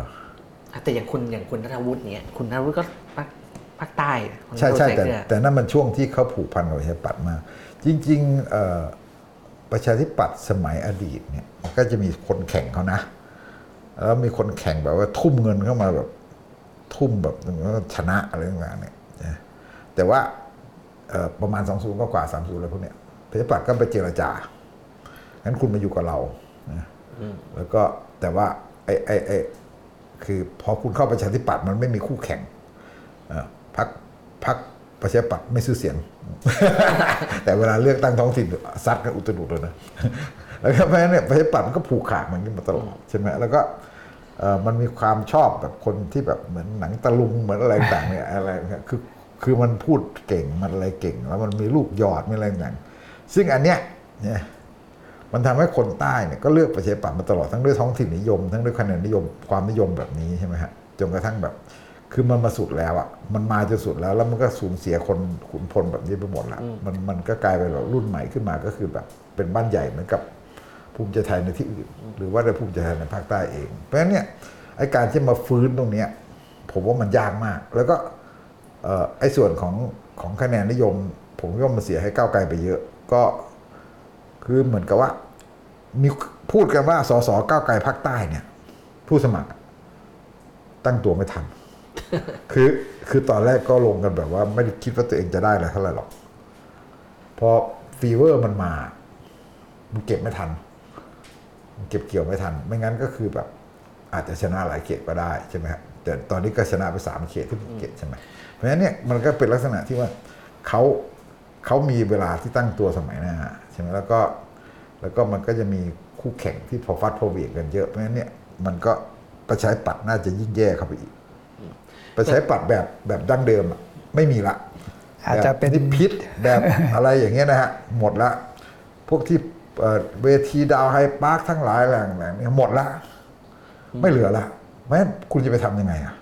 แต่อย่างคุณอย่างคุณนัทวุฒิเนี่ยคุณนัทวุฒิก็ภาคภาคใต้คุณ
ใช่ใช่
นัทวุฒิ
แต่
เสื้อ
แต่นั่นมันช่วงที่เขาผูกพันกับประชาธิปัตย์มาก จริงๆเอ่อประชาธิปัตย์สมัยอดีตเนี่ยมันก็จะมีคนแข่งเขานะ แล้วมีคนแข่งแบบว่าทุ่มเงินเข้ามาแบบทุ่มแบบชนะอะไรต่างๆเนี่ยนะแต่ว่าเอ่อประมาณสองศูนย์ก็กว่าสามศูนย์อะไรพวกเนี้ยประชาธิปัตย์ก็ไปเจรจางั้นคุณมาอยู่กับเรานะแล้วก็แต่ว่าไอ้ไอ้ไอ้คือพอคุณเข้าประชาธิปัตย์มันไม่มีคู่แข่งพักพัก ประชาธิปัตย์ไม่ซื้อเสียง แต่เวลาเลือกตั้งท้องถิ่นซัดกันอุตรุดเลยนะ แล้วก็เพราะฉะนั้นเนี่ยประชาธิปัตย์มันก็ผูกขาดมันขึ้นมาตลอดใช่ไหมแล้วก็เอ่อมันมีความชอบแบบคนที่แบบเหมือนหนังตะลุงเหมือนอะไรต่างๆเนี่ยอะไรเนี่ยคือคือมันพูดเก่งมันอะไรเก่ง แล้วมันมีลูกหยอดมีอะไรต่างๆซึ่งอันเนี้ยเนี่ยมันทำให้คนใต้เนี่ยก็เลือกประชาธิปัตย์มาตลอดทั้งด้วยท้องถิ่นนิยม ทั้งด้วยคะแนนนิยมความนิยมแบบนี้ใช่ไหมฮะจนกระทั่งแบบ คือมันมาสุดแล้วอะ มันมาจนสุดแล้ว แล้วมันก็สูญเสียคนขุนพลแบบนี้ไปหมดละมันมันก็กลายเป็นแบบรุ่นใหม่ขึ้นมาก็คือแบบเป็นบ้านใหญ่เหมือนกับภูมิใจไทยในที่อื่น หรือว่าในภูมิใจไทยในภาคใต้เอง เพราะฉะนั้นเนี่ยไอการที่มาฟื้นตรงเนี้ยผมว่ามันยากมาก แล้วก็เอ่อไอ้ส่วนของของคะแนนนิยม ผมก็มาเสียให้ก้าวไกลไปเยอะ ก็คือเหมือนกับว่ามีพูดกันว่าสสก้าวไกลภาคใต้เนี่ย ผู้สมัครตั้งตัวไม่ทัน คือคือตอนแรกก็ลงกันแบบว่า ไม่ได้คิดว่าตัวเองจะได้อะไรเท่าไหร่หรอก พอ fever มันมา มันเก็บไม่ทัน มันเก็บเกี่ยวไม่ทัน ไม่งั้นก็คือแบบ อาจจะชนะหลายเขตก็ได้ใช่ไหมฮะแต่ตอนนี้ก็ชนะไปสามเขตที่ภูเก็ตใช่ไหมเพราะฉะนั้นเนี่ยมันก็เป็นลักษณะที่ว่าเขาเขามีเวลาที่ตั้งตัวสมัยหน้าใช่ไหมแล้วก็แล้วก็มันก็จะมีคู่แข่งที่พอฟัดพอเวียงกันเยอะเพราะฉะนั้นเนี่ยมันก็ประชาธิปัตย์น่าจะยิ่งแย่เข้าไปอีก ประชาธิปัตย์แบบแบบดั้งเดิมอะไม่มีละ
อาจจะเป็น
แบบพิษแบบอะไรอย่างเงี้ยนะฮะหมดละ พวกที่เอ่อเวทีดาวไฮปาร์คทั้งหลายแหล่งแหล่งเนี่ยหมดละ ไม่เหลือละแม้คุณจะไปทำยังไงอะ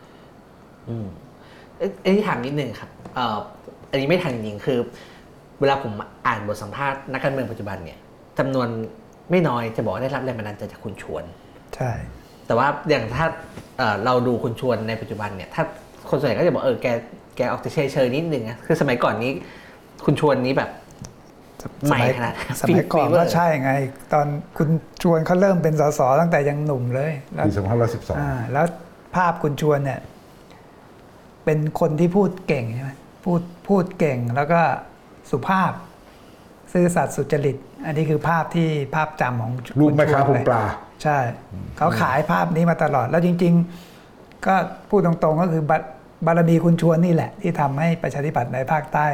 เอ้ยเอ้ยถามนิดนึงครับเอ่ออันนี้ไม่ทันจริงๆคือ เวลาผมอ่านบทสัมภาษณ์นักการเมืองปัจจุบันเนี่ยจำนวนไม่น้อยจะบอกว่าได้รับแรงบันดาลใจจากคุณชวน
ใช่
แต่ว่าอย่างถ้าเอ่อเราดูคุณชวนในปัจจุบันเนี่ย ถ้า คนส่วนใหญ่ก็จะบอกเออแกแกออกจะเฉยเฉยๆนิดนึงนะคือสมัยก่อนนี้ คุณชวนนี้แบบใหม่ขนาด
สมัยก่อน
ฟีเวอร์
ก็ใช่ไง ตอนคุณชวนเขาเริ่มเป็นสสตั้งแต่ยังหนุ่มเลยแล้ว
ปี2512
อ่าแล้วภาพคุณชวนเนี่ย เป็นคนที่พูดเก่งใช่ไหมพูดพูดเก่งแล้วก็สุภาพ ซื่อสัตย์สุจริต อันนี้คือภาพที่ภาพจำของ
รูปแม่ค้า
ณช
พุ
วน
ง
เลย
ปลา
ใช่ เขาขายภาพนี้มาตลอดแล้วจริง ๆ ก็พูดตรงๆก็คือ บารบารมีคุณชวนนี่แหละ ที่ทำให้ประชาธิปัตย์ในภาคใต้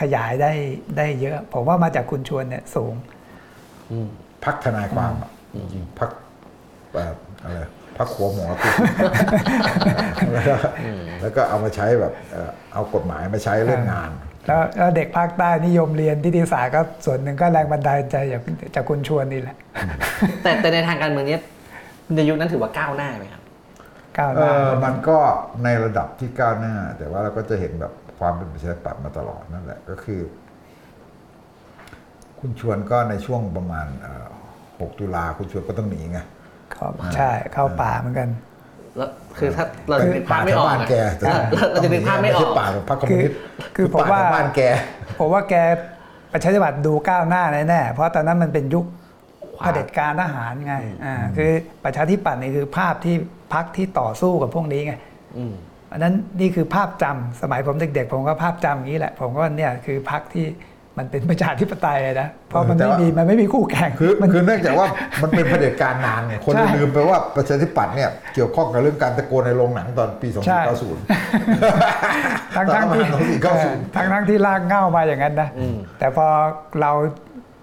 ขยายได้ได้เยอะ ผมว่ามาจากคุณชวนเนี่ยสูง
พักทนายความอะจริงๆพักแบบอะไรพักขัวหมอติดแล้วก็แล้วก็เอามาใช้แบบเอ่อเอากฎหมายมาใช้เรื่องงาน
แล้วแล้วเด็กภาคใต้นิยมเรียนทิติศาสตร์ก็ส่วนหนึ่งก็แรงบันดาลใจจากจากคุณชวนนี่แหละ
แต่แต่ในทางการเมืองเนี้ยในยุคนั้นถือว่าก้าวหน้าไหมครับ
ก้าวห
เอ
น้า
อมันก็ในระดับที่ก้าวหน้า แต่ว่าเราก็จะเห็นแบบความเป็นประชาธิปัตย์มาตลอดนั่นแหละก็คือ คุณชวนก็ในช่วงประมาณเอ่อ6ตุลาคุณชวนก็ต้องหนีไง
ครับใช่เข้าป่าเหมือนกัน
แล้วคือถ้าเราจะนึกภาพไม่ออก
บ้าน
อะ
แก
เออเราจะนึกภาพไม่ออก
ใช่ป่าแบบพรรคคอมมิวนิสต์
คือผมว่า
ป่แถบ้านแก
ผมว่าแกประชาธิปัตย์ดูก้าวหน้าแน่ๆเพราะตอนนั้นมันเป็นยุค เผด็จการทหารไงอ่าคือประชาธิปัตย์นี่คือภาพที่พักที่ต่อสู้กับพวกนี้ไง
อืม
อันนั้นนี่คือภาพจำสมัยผมเด็กๆ ผมก็ภาพจำอย่างนี้แหละ ผมก็ว่าเนี่ยคือพักที่มันเป็นประชาธิปไตยนะเพราะมัน
แต่
ไม่
ว่า
มีมันไม่มีคู่แข่ง
คือ
มัน
คือเนื่องจากว่ามันเป็นเผด็จการนานไงคน
ใช่
ลืมไปว่าประชาธิปัตย์เนี่ยเกี่ยวข้องกับเรื่องการตะโกนในโรงหนังตอนปี
ใช่
2490
ทั้งทั้งๆที่
ตอนประมาณ2490
ทั้งทั้งๆที่ลากเง่ามาอย่างนั้นนะ
อืม
แต่พอเรา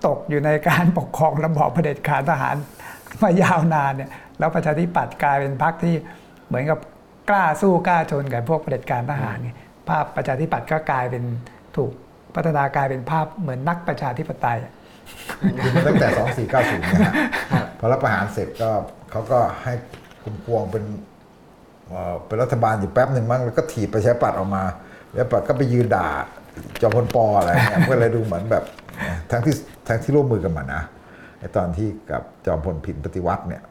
ตกอยู่ในการปกครองระบอบเผด็จการทหารมายาวนานเนี่ยแล้วประชาธิปัตย์กลายเป็นพรรคที่เหมือนกับกล้าสู้กล้าชนกับพวกเผด็จการทหารภาพประชาธิปัตย์ก็กลายเป็นถูกพัฒนากลายเป็นภาพเหมือนนักประชาธิปไตย
คือมันตั้งแต่ 2490นะฮะพอรับประหารเสร็จก็เขาก็ให้คุณพวงเป็นเอ่อเป็นรัฐบาลอยู่แป๊บหนึ่งมั้งแล้วก็ถีบประชาธิปัตย์ออกมา แล้วปัตย์ก็ไปยืนด่าจอมพลปออะไรเงี้ยก็เลยดูเหมือนแบบทั้งที่ ทั้งที่ร่วมมือกันมานะไอตอนที่กับจอมพลผินปฏิวัติเนี่ย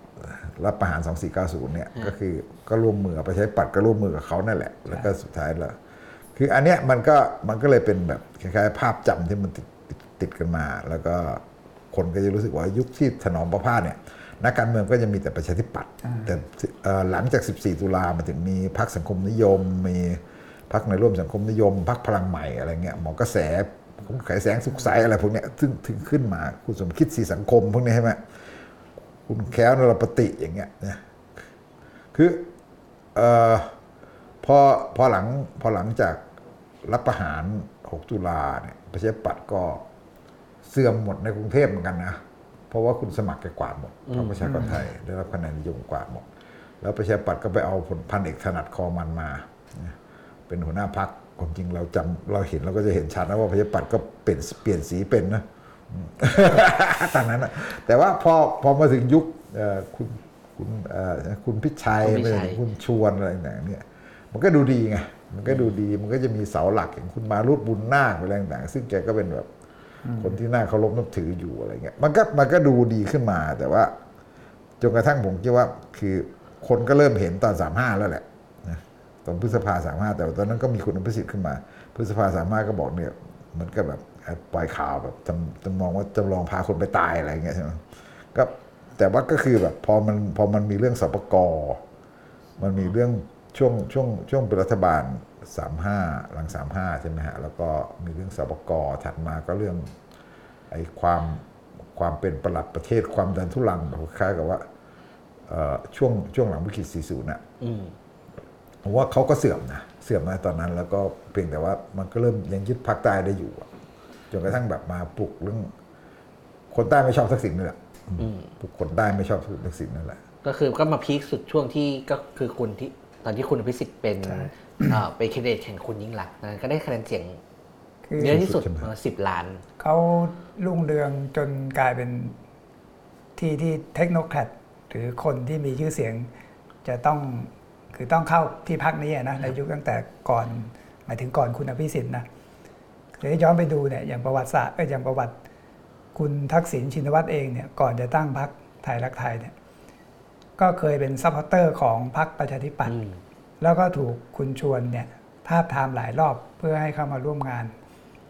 รับประหาร 2490 เนี่ยก็คือก็ร่วมมือกับประชาธิปัตย์ก็ร่วมมือกับเขานั่นแหละ แล้วก็สุดท้ายแล้วคืออันเนี้ยมันก็มันก็เลยเป็นแบบคล้ายๆ ภาพจำที่มันติดติดติดกันมา แล้วก็คนก็จะรู้สึกว่ายุคที่ถนอมประพาสเนี่ยนักการเมืองก็จะมีแต่ประชาธิปัตย์แต่เอ่อหลังจาก 14 ตุลามาถึงมีพรรคสังคมนิยม มีพรรคในร่วมสังคมนิยมพรรคพลังใหม่อะไรเงี้ยหมอกระแส คุณไขแสงสุขใสอะไรพวกเนี้ยซึ่งถึงขึ้นมา คุณสมคิดสีสังคมพวกนี้ใช่ไหมคุณแค้วนรปฏิอย่างเงี้ยนะคือเอ่อพอพอหลังพอหลังจากรับประหาร 6 ตุลาเนี่ยประชาธิปัตย์ก็เสื่อมหมดในกรุงเทพเหมือนกันนะ เพราะว่าคุณสมัครแกกวาดหมดพรรคประชากรไทยได้รับคะแนนนิยมกวาดหมด แล้วประชาธิปัตย์ก็ไปเอาพลพันเอกถนัดคอมันมา เป็นหัวหน้าพัก ความจริงเราจำเราเห็นเราก็จะเห็นชัดนะว่าประชาธิปัตย์ก็เปลี่ยนเปลี่ยนสีเป็นนะตอนนั้นนะแต่ว่าพอพอมาถึงยุคเอ่อคุณคุณเอ่อคุณพิชัย
คุณพิชัย
คุณชวนอะไรต่างๆเนี่ย มันก็ดูดีไงมันก็ดูดีมันก็จะมีเสาหลักอย่างคุณมารุตบุญนาคอะไรต่างๆซึ่งแกก็เป็นแบบคนที่น่าเคารพนับถืออยู่อะไรเงี้ยมันก็มันก็ดูดีขึ้นมาแต่ว่าจนกระทั่งผมคิดว่าคือคนก็เริ่มเห็นตอนสามห้าแล้วแหละนะ ตอนพฤษภาสามห้าแต่วตอนนั้นก็มีคุณอภิสิทธิ์ขึ้นมา พฤษภาสามห้าก็บอกเนี่ยเหมือนกับแบบปล่อยข่าวแบบจำจำมองว่าจำลองพาคนไปตายอะไรเงี้ยใช่ไหมก็แต่ว่าก็คือแบบพอมันพอมันมีเรื่องสปกมันมีเรื่องช่วงช่วงช่วงเป็นรัฐบาล35หลัง35ใช่ไหมฮะแล้วก็มีเรื่องสปกถัดมาก็เรื่องไอ้ความความเป็นประหลัดประเทศความดันทุลังแบบคล้ายกับว่าเอ่อช่วงช่วงหลังวิกฤต40น่ะ
อืม
ผมว่าเขาก็เสื่อมนะเสื่อมนะตอนนั้น แล้วก็เพียงแต่ว่ามันก็เริ่มยังยึดภาคใต้ได้อยู่อะจนกระทั่งแบบมาปลุกเรื่อง คนใต้ไม่ชอบทักษิณนี่แหละ
อืม
บุคคลได้ไม่ชอบคุณทักษิณนั่นแหละ
ก็คือก็มาพีคสุดช่วงที่ก็คือคุณที่ตอนที่คุณอภิสิทธิ์เป็นเอ่อเป็นแคนดิเดตแข่งคุณยิ่งรักษณ์นั้นก็ได้คะแนนเสียง
คือ
เยอะที่สุด
ใช่ไหม
สิบล้าน
เขารุ่งเรืองจนกลายเป็นที่ที่เทคโนแครดหรือคนที่มีชื่อเสียงจะต้อง คือต้องเข้าที่พรรคนี้อะนะในยุคตั้งแต่ก่อนหมายถึงก่อนคุณอภิสิทธิ์นะเดี๋ยวย้อนไปดูเนี่ยอย่างประวัติศาสตร์เอ้ยอย่างประวัติคุณทักษิณชินวัตรเองเนี่ยก่อนจะตั้งพรรคไทยรักไทยเนี่ยก็เคยเป็น supporter ของพรรคประชาธิปัตย์
อืม
แล้วก็ถูกคุณชวนเนี่ยทาบทามหลายรอบเพื่อให้เข้ามาร่วมงาน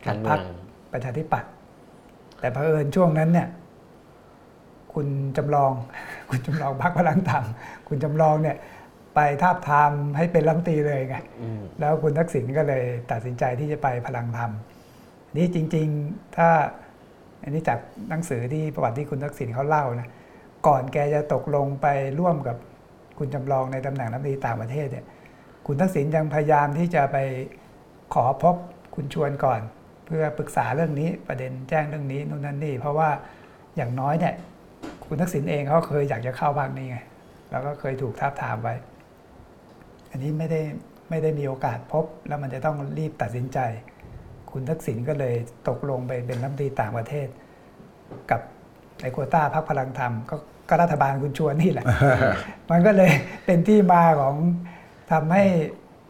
การเมื
รร
อ
คประชาธิปัตย์แต่เผอิญช่วงนั้นเนี่ยคุณจำลอง คุณจำลองพรรคพลังธรรมคุณจำลองเนี่ย ไปทาบทามให้เป็นรัฐมนตรีเลยไง
อืม
แล้วคุณทักษิณก็เลยตัดสินใจที่จะไปพลังธรรมนี่จริง ๆ ถ้าอันนี้จากหนังสือที่ประวัติที่คุณทักษิณเขาเล่านะก่อนแกจะตกลงไปร่วมกับคุณจำลองในตำแหน่งรัฐมนตรีต่างประเทศเนี่ย คุณทักษิณยังพยายามที่จะไปขอพบคุณชวนก่อน เพื่อปรึกษาเรื่องนี้ประเด็นแจ้งเรื่องนี้นู่นนั่นนี่ เพราะว่าอย่างน้อยเนี่ยคุณทักษิณเองเขาเคยอยากจะเข้าพรรคนี้ไงแล้วก็เคยถูกทาบทามไว้ อันนี้ไม่ได้ไม่ได้มีโอกาสพบ แล้วมันจะต้องรีบตัดสินใจ คุณทักษิณก็เลยตกลงไปเป็นรัฐมนตรีต่างประเทศ กับในโควต้าพรรคพลังธรรมก็ก็รัฐบาลคุณชวนนี่แหละ มันก็เลยเป็นที่มาของทำให้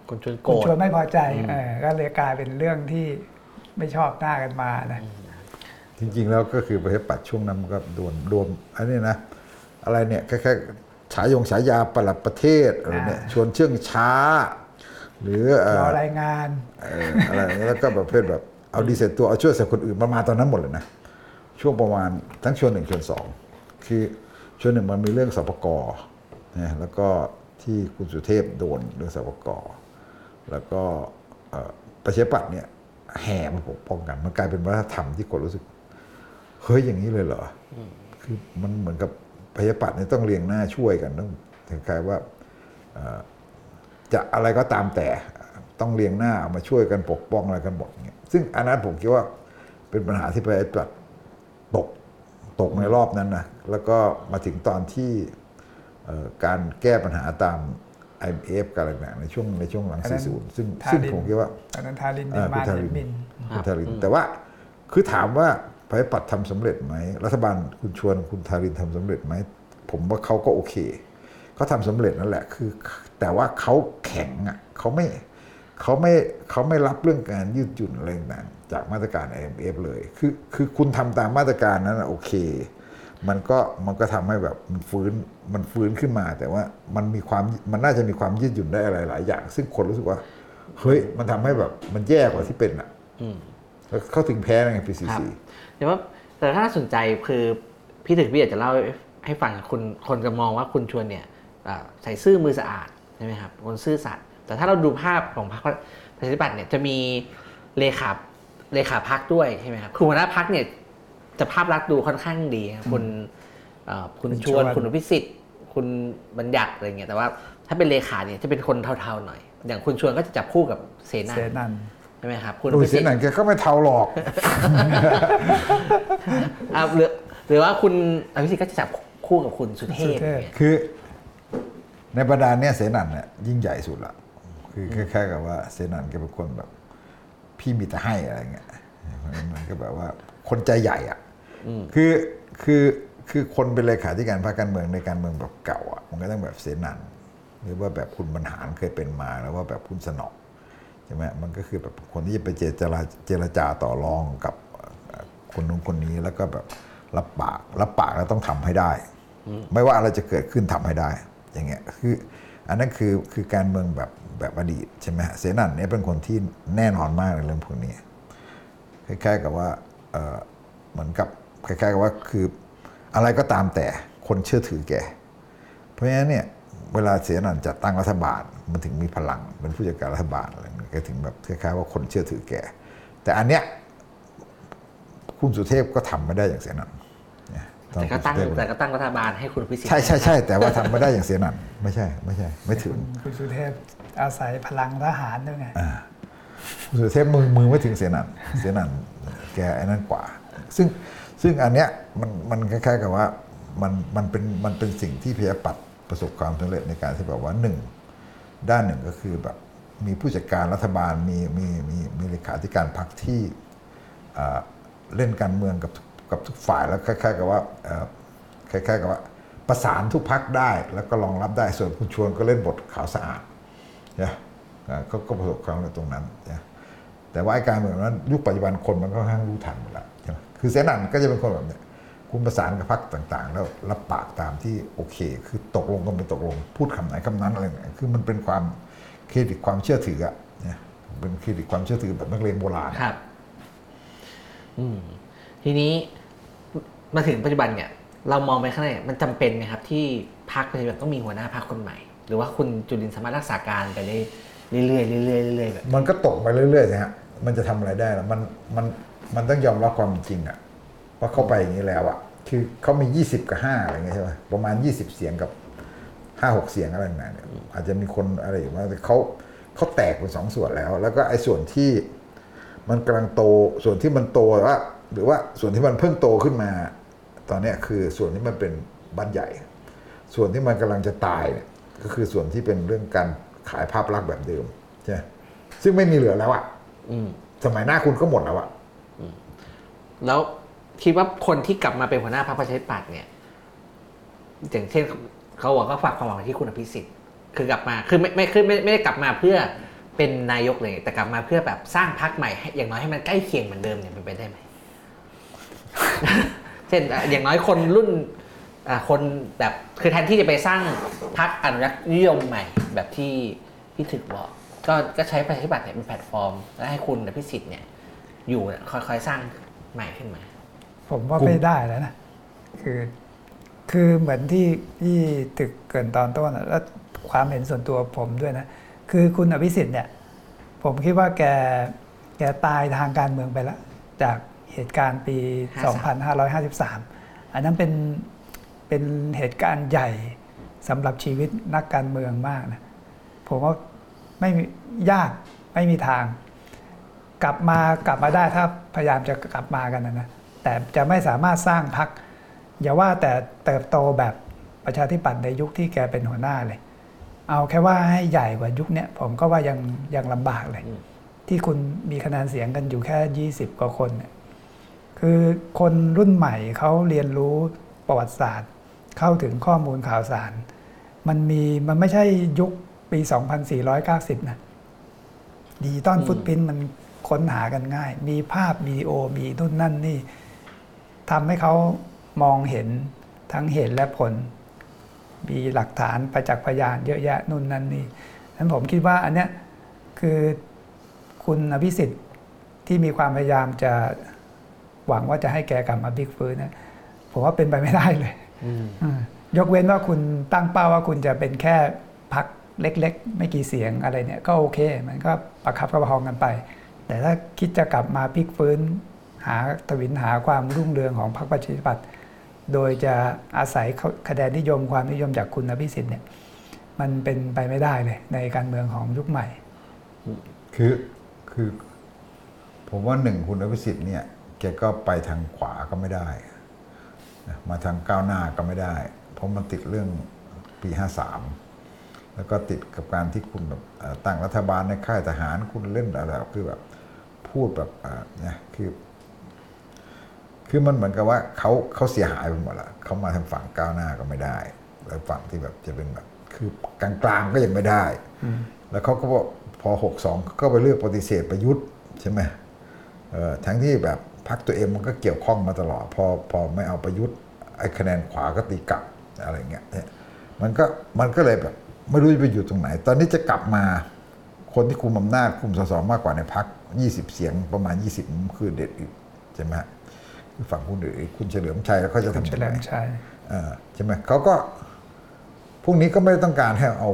คุณชวนโก
คุ
ร
ณ
ธ
ชวนไม่พอใจเออก็เลยกลายเป็นเรื่องที่ไม่ชอบหน้ากันมานะ
จริงๆแล้วก็คือประชาธิปัตย์ช่วงนั้นมันก็โดนรวมอันนี้นะ อะไรเนี่ยแค่ๆ ฉายงฉายาประหลัดประเทศอะไรเนี่ยชวนเชื่องช้า หรือเอ่
ร
อ
อรายงาน
เอ่ออะไรแล้วก็ประเภทแบบเอาดีเสร็จตัวเอาช่วยใส่คนอื่นประมาณตอนนั้นหมดเลยนะช่วงประมาณทั้งชวนหนึ่งชวนสองคือชวนหนึ่งมันมีเรื่องสปกนะแล้วก็ที่คุณสุเทพโดนเรื่องสปกแล้วก็เอ่อประชาธิปัตย์เนี่ยแห่มาปกป้องกันมันกลายเป็นวัฒนธรรมที่คนรู้สึกเฮ้ยอย่างนี้เลยเหรออคือมันเหมือนกับ พยาปัตย์เนี่ยต้องเรียงหน้าช่วยกันต้องถึงใครว่าเอ่อจะอะไรก็ตามแต่ต้องเรียงหน้าเอามาช่วยกันปกป้องอะไรกันหมดเงี้ยซึ่งอันนั้นผมคิดว่าเป็นปัญหาที่พยาปัตย์ตกตกในรอบนั้นนะแล้วก็มาถึงตอนที่เอ่อการแก้ปัญหาตาม IMF กันอะไรต่างๆในช่วงในช่วงหลัง
อันนั้น
40 ซึ่ง
ทา
ซึ่ง
ริน
ผมคิดว่า
ตอนนั้นทารินบิ
อ่านคุ
มา
ณทา
นิ
ริน
มิน
คุณทารินแต่ว่าคือถามว่า พระปัตย์ทำสำเร็จไหมรัฐบาลคุณชวนคุณทารินทำสำเร็จไหมผมว่าเขาก็โอเคเขาทำสำเร็จนั่นแหละคือ แต่ว่าเขาแข็งอะเขาไม่เขาไม่เขาไม่รับเรื่องการยืดหยุ่นอะไรต่างๆจากมาตรการ IMF เลย คือคือคุณทำตามมาตรการนั้นนะโอเค มันก็มันก็ทำให้แบบมันฟื้นมันฟื้นขึ้นมา แต่ว่ามันมีความมันน่าจะมีความยืดหยุ่นได้อะไรหลายอย่าง ซึ่งคนรู้สึกว่า เฮ้ย มันทำให้แบบมันแย่กว่าที่เป็นอะ
อืม
แล้วเขาถึงแพ้ไง PCC
ครับ แต่ว่าแต่ถ้าน่าสนใจคือพี่ถึกพี่อยากจะเล่าให้ฟังคุณคนจะมองว่าคุณชวนเนี่ยอ่าใส่ซื่อมือสะอาดใช่ไหมครับคนซื่อสัตย์แต่ถ้าเราดูภาพของพรรคประชาธิปัตย์เนี่ยจะมีเลขาเลขาพักด้วยใช่ไหมครับคือหัวหน้าพักเนี่ยจะภาพลักษณ์ดูค่อนข้างดีครับคุณเอ่อคุณ
คุณ
ชวน
ชวน
คุณอภิสิทธิ์ คุณบัญญัติอะไรเงี้ยแต่ว่าถ้าเป็นเลขาเนี่ยจะเป็นคนเทาๆหน่อย อย่างคุณชวนก็จะจับคู่กับเสนา
เสนัน
ใช่ไหมครับ คุณอ
ดู
ภิ
เสี
สิ
ย
ทธิ์
หนังแกก็ไม่เท่าหรอก
อ่าหรือหรือว่าคุณอภิสิทธิ์ก็จะจับคู่กับคุณสุเทพ
สุเทพ
อย่างเงี้ย
คือ ในบรรดาเนี่ยเสนันเนี่ยยิ่งใหญ่สุดละคือคล้ายๆกับว่าเสนันแกเป็นคนแบบ พี่มีแต่ให้อะไรเงี้ยมันก็แบบว่าคนใจใหญ่อะคือคือคือคนเป็นเลขาธิการพรรคการเมืองในการเมืองแบบเก่าอะมันก็ต้องแบบเสนันหรือว่าแบบคุณบรรหารเคยเป็นมาแล้วว่าแบบคุณสนอง ใช่ไหมมันก็คือแบบคนที่จะไปเจรจาเจรจาต่อรองกับเอ่อคนนู้นคนนี้แล้วก็แบบรับปากรับปากแล้วต้องทำให้ได้ ไม่ว่าอะไรจะเกิดขึ้นทำให้ได้ อย่างเงี้ยคืออันนั้นคือคือการเมืองแบบแบบอดีตใช่ไหมฮะเสนันเนี่ยเป็นคนที่แน่นอนมากในเรื่องพวกนี้คล้ายๆกับว่าเอ่อเหมือนกับคล้ายๆกับว่าคืออะไรก็ตามแต่คนเชื่อถือแก เพราะฉะนั้นเนี่ยเวลาเสียนันจัดตั้งรัฐบาลมันถึงมีพลังเป็นผู้จัดการรัฐบาลอะไรเงี้ย ก็ถึงแบบคล้ายๆว่าคนเชื่อถือแก แต่อันเนี้ยคุณสุเทพก็ทำไม่ได้อย่างเสียนันเนี่ยอ
แต่ก็ตั้ง
คุณสุเทพ
แต่ก็ตั้งรัฐบาลให้คุณอภิสิทธิ์
ใช่ใช่ใช่แต่ว่าทำไม่ได้อย่างเสียนันไม่ใช่ ไม่ใช่ ไม่ถึง
คุณสุเทพอาศัยพลังทหารด้วยไง
คุณสุเทพมือมือไม่ถึงเสียนันเสียนันแกไอ้นั่นกว่า ซึ่งซึ่งอันเนี้ยมันมันคล้ายๆกับว่ามันมันเป็นมันเป็นสิ่งที่พยาปัตย์ประสบความสำเร็จในการที่แบบว่าหนึ่งด้านหนึ่งก็คือแบบ มีผู้จัดการรัฐบาลมีมีมีมีเลขาธิการพรรคที่เล่นการเมืองกับกับทุกฝ่ายแล้วคล้ายๆกับว่าคล้ายๆกับว่าประสานทุกพักได้ แล้วก็รองรับได้ส่วนคุณชวนก็เล่นบทขาวสะอาดเนี่ยอ่าเขาก็ประสบความสำเร็จตรงนั้นเนี่ยแต่ว่าไอ้การเมืองนั้นยุคปัจจุบันคนมันก็ค่อนข้างรู้ทันหมดแล้วใช่ไหมคือเสนันก็จะเป็นคนแบบเนี้ยคุณประสานกับพรรคต่างๆ แล้วรับปากตามที่โอเค คือตกลงก็เป็นตกลง พูดคำไหนคำนั้นอะไรเนี่ยคือมันเป็นความ เครดิตความเชื่อถืออะเนี่ยเป็นเครดิตความเชื่อถือแบบนักเรียนโบราณ
ครับอืมทีนี้มาถึงปัจจุบันเนี่ย เรามองไปข้างในมันจำเป็นไหมครับ ที่พรรคปัจจุบันต้องมีหัวหน้าพรรคคนใหม่ หรือว่าคุณจุลินสามารถรักษาการไปได้เรื่อยๆเรื่อยๆเรื่อยๆแบบ
มันก็ตกไปเรื่อยๆนะฮะมันจะทำอะไรได้ล่ะมันมันมันต้องยอมรับความจริงอะว่าเข้าไปอย่างนี้แล้วอะคือเขามี 20 กับ 5 อะไรเงี้ยใช่ไหมประมาณ 20 เสียงกับ 5 6เสียงอะไรแบบนั้นเนี่ยอาจจะมีคนอะไรอยู่ว่าแต่เขาเขาแตกเป็นสองส่วนแล้ว แล้วก็ไอ้ส่วนที่มันกำลังโตส่วนที่มันโตว่าหรือว่าส่วนที่มันเพิ่งโตขึ้นมา ตอนเนี้ยคือส่วนที่มันเป็นบ้านใหญ่ ส่วนที่มันกำลังจะตายเนี่ยก็คือส่วนที่เป็นเรื่องการขายภาพลักษณ์แบบเดิมใช่ไหมซึ่งไม่มีเหลือแล้วอะ
อืม
สมัยหน้าคุณก็หมดแล้วอะ
แล้วคิดว่าคนที่กลับมาเป็นหัวหน้าพรรคประชาธิปัตย์เนี่ย อย่างเช่น เขาบอกก็ฝากความหวังไว้ที่คุณอภิสิทธิ์คือกลับมาคือไม่ไม่คือไม่ไม่ได้กลับมาเพื่อเป็นนายกเลย แต่กลับมาเพื่อแบบสร้างพรรคใหม่ให้อย่างน้อยให้มันใกล้เคียงเหมือนเดิมเนี่ยเป็นไปได้ไหม เช่นอะอย่างน้อยคนรุ่นอะคนแบบคือแทนที่จะไปสร้างพรรคอนุรักษ์นิยมใหม่ แบบที่พี่ถึกบอก ก็ก็ใช้ประชาธิปัตย์เนี่ยเป็นแพลตฟอร์ม แล้วให้คุณอภิสิทธิ์เนี่ย อยู่เนี่ยค่อยๆสร้างใหม่ขึ้นมา
ผมว่าไม่ได้แล้วนะ คือ คือเหมือนที่ที่ตึกเกรินตอนต้นอะแล้วความเห็นส่วนตัวผมด้วยนะ คือคุณอภิสิทธิ์เนี่ย ผมคิดว่าแกแกตายทางการเมืองไปแล้วจากเหตุการณ์ปี 2553 อันนั้นเป็นเป็นเหตุการณ์ใหญ่สำหรับชีวิตนักการเมืองมากนะผมว่าไม่มียากไม่มีทาง กลับมากลับมาได้ถ้าพยายามจะกลับมากันนะนะแต่จะไม่สามารถสร้างพัก อย่าว่าแต่เติบโตแบบประชาธิปัตย์ในยุคที่แกเป็นหัวหน้าเลย เอาแค่ว่าให้ใหญ่กว่ายุคเนี้ยผมก็ว่ายังยังลำบากเลย
อืม
ที่คุณมีคะแนนเสียงกันอยู่แค่ 20 กว่าคนเนี่ยคือคนรุ่นใหม่เขาเรียนรู้ประวัติศาสตร์ เข้าถึงข้อมูลข่าวสาร มันมีมันไม่ใช่ยุคปี 2490 นะดิจิตอล
อืม
ฟุตพิ้นมันค้นหากันง่าย มีภาพวิดีโอมีนู่นนั่นนี่ทำให้เขา มองเห็นทั้งเหตุและผล มีหลักฐานประจักษ์พยานเยอะแยะนู่นนั่นนี่นั้นผมคิดว่าอันเนี้ยคือคุณอภิสิทธิ์ที่มีความพยายามจะหวังว่าจะให้แกกลับมาบิ๊กฟื้นนะผมว่าเป็นไปไม่ได้เลย
อืม
อืมยกเว้นว่าคุณตั้งเป้าว่าคุณจะเป็นแค่พักเล็ก ๆ ไม่กี่เสียงอะไรเนี่ย ก็โอเค มันก็ประคับประคองกันไป แต่ถ้าคิดจะกลับมาพลิกฟื้น หาตวินหาความรุ่งเรืองของพรรคประชาธิปัตย์ โดยจะอาศัยคะแนนนิยมความนิยมจากคุณอภิสิทธิ์เนี่ยมันเป็นไปไม่ได้เลยในการเมืองของยุคใหม่
คือคือผมว่าหนึ่งคุณอภิสิทธิ์เนี่ยแกก็ไปทางขวาก็ไม่ได้ มาทางก้าวหน้าก็ไม่ได้ เพราะมันติดเรื่องปีห้าสามแล้วก็ติดกับการที่คุณแบบตั้งรัฐบาลในค่ายทหารคุณเล่นอะไรคือแบบพูดแบบเนี่ยคือ คือมันเหมือนกับว่าเขาเขาเสียหายไปหมดละเขามาทางฝั่งก้าวหน้าก็ไม่ได้ แล้วฝั่งที่แบบจะเป็นแบบคือกลางๆก็ยังไม่ได้ แล้วเขาก็บอกพอหกสองก็ไปเลือกปฏิเสธประยุทธ์ใช่ไหมเออทั้งที่แบบพักตัวเองมันก็เกี่ยวข้องมาตลอด พอพอไม่เอาประยุทธ์ไอ้คะแนนขวาก็ตีกลับอะไรเงี้ยเนี่ยมันก็มันก็เลยแบบไม่รู้จะไปอยู่ตรงไหน ตอนนี้จะกลับมาคนที่คุมอำนาจคุมสสมากกว่าในพัก20 เสียงประมาณ 20 คือเด็ดอีกใช่ไหมฮะคือ ฝั่งคุณหรือคุณเฉลิมชัยแล้วเขาจะ
คุณ
ทำ
เฉ
ยัง
ลิ
ไง
มชัย
เออใช่ไหมเขาก็พวกนี้ก็ไม่ได้ต้องการให้เอา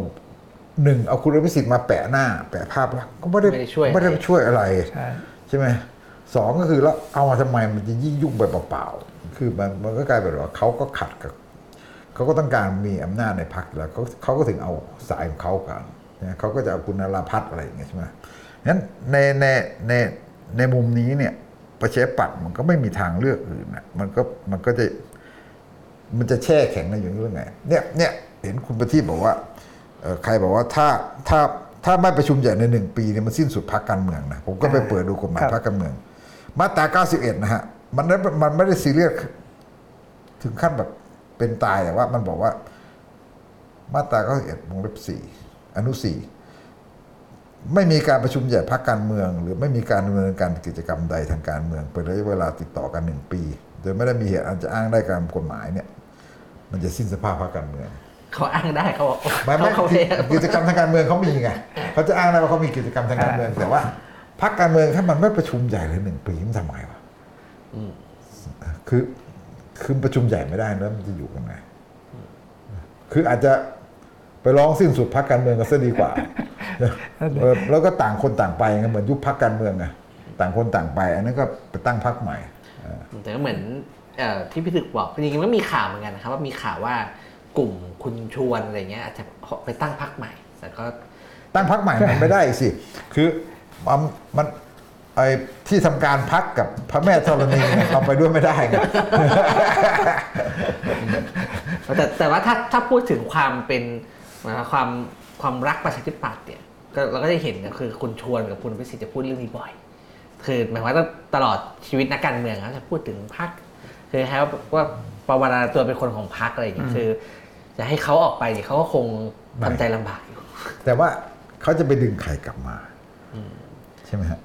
หนึ่งเอาคุณอภิสิทธิ์มาแปะหน้า แปะภาพลักษณ์ก็ไม่ได้
ไม่ได้ช่วย
ไม่ได้ช่วยอะไร
ใช่
ใช่ไหมสองก็คือแล้วเอามาทำไมมันจะยิ่งยุ่งไปเปล่าๆคือมันมันก็กลายเป็นว่าเขาก็ขัดกับเขาก็ต้องการมีอำนาจในพรรคแล้วเขาเขาก็ถึงเอาสายของเขากันนะเขาก็จะเอาคุณนราพัฒน์อะไรอย่างเงี้ยใช่ไหมงั้นในในในในมุมนี้เนี่ย ประชาธิปัตย์มันก็ไม่มีทางเลือกอื่นนะมันก็มันก็จะมันจะแช่แข็งในอย่างนี้ได้ไงเนี่ยเนี่ยเห็นคุณประทีปบอกว่าเอ่อใครบอกว่าถ้าถ้าถ้าไม่ประชุมใหญ่ในหนึ่งปีเนี่ยมันสิ้นสุดพรรคการเมืองนะผมก็ไปเปิดดูกฎหมาย
ครับ
พรรคการเมือง มาตรา 91 นะฮะมันไม่มันไม่ได้ซีเรียสถึงขั้นแบบเป็นตายแต่ว่ามันบอกว่า มาตรา 91วงเล็บ4อนุ4 ไม่มีการประชุมใหญ่พรรคการเมือง หรือไม่มีการดำเนินการกิจกรรมใดทางการเมืองเป็นระยะเวลาติดต่อกันหนึ่งปี โดยไม่ได้มีเหตุอันจะอ้างได้ตามกฎหมายเนี่ย มันจะสิ้นสภาพพรรคการเมือง
เขาอ้างได้เขาบอก
ไม่ไม่
เขาเขา
กิจกรรมทางการเมืองเขามีไงเขาจะอ้างได้ว่าเขามีกิจกรรมทางการเมือง แต่ว่าพรรคการเมืองถ้ามันไม่ประชุมใหญ่เลยหนึ่งปีมันทำไงวะคือคือประชุมใหญ่ไม่ได้แล้วมันจะอยู่กันไงคืออาจจะ ไปร้องสิ้นสุดพรรคการเมืองกันซะดีกว่าเออแล้วก็ต่างคนต่างไปไงเหมือนยุบพรรคการเมืองไงต่างคนต่างไป อันนั้นก็ไปตั้งพรรคใหม่
แต่ก็เหมือนเอ่อที่พี่ถึกบอกจริงๆมันมีข่าวเหมือนกันนะครับว่ามีข่าวว่ากลุ่มคุณชวนอะไรเงี้ยอาจจะไปตั้งพรรคใหม่ แต่ก็
ตั้งพักใหม่มันไม่ได้อีกสิ คือมันมันไอ้ที่ทำการพักกับพระแม่ธรณีเนี่ยเราไปด้วยไม่ได้ไง
แต่แต่ว่าถ้าถ้าพูดถึงความเป็น หมายความความรักประชาธิปัตย์เนี่ยก็เราก็จะเห็นก็คือคุณชวนกับคุณพิสิทธิ์จะพูดเรื่องนี้บ่อย คือหมายความว่าตลอดชีวิตนักการเมืองเขาจะพูดถึงพรรคคือให้ว่าประวัติตัวเป็นคนของพรรคอะไรอย่างเงี้ยคือ จะให้เขาออกไปเนี่ยเขาก็คงทำใจลำบากอยู่
แต่ว่าเขาจะไปดึงใครกลับมาใช่ไหมฮะ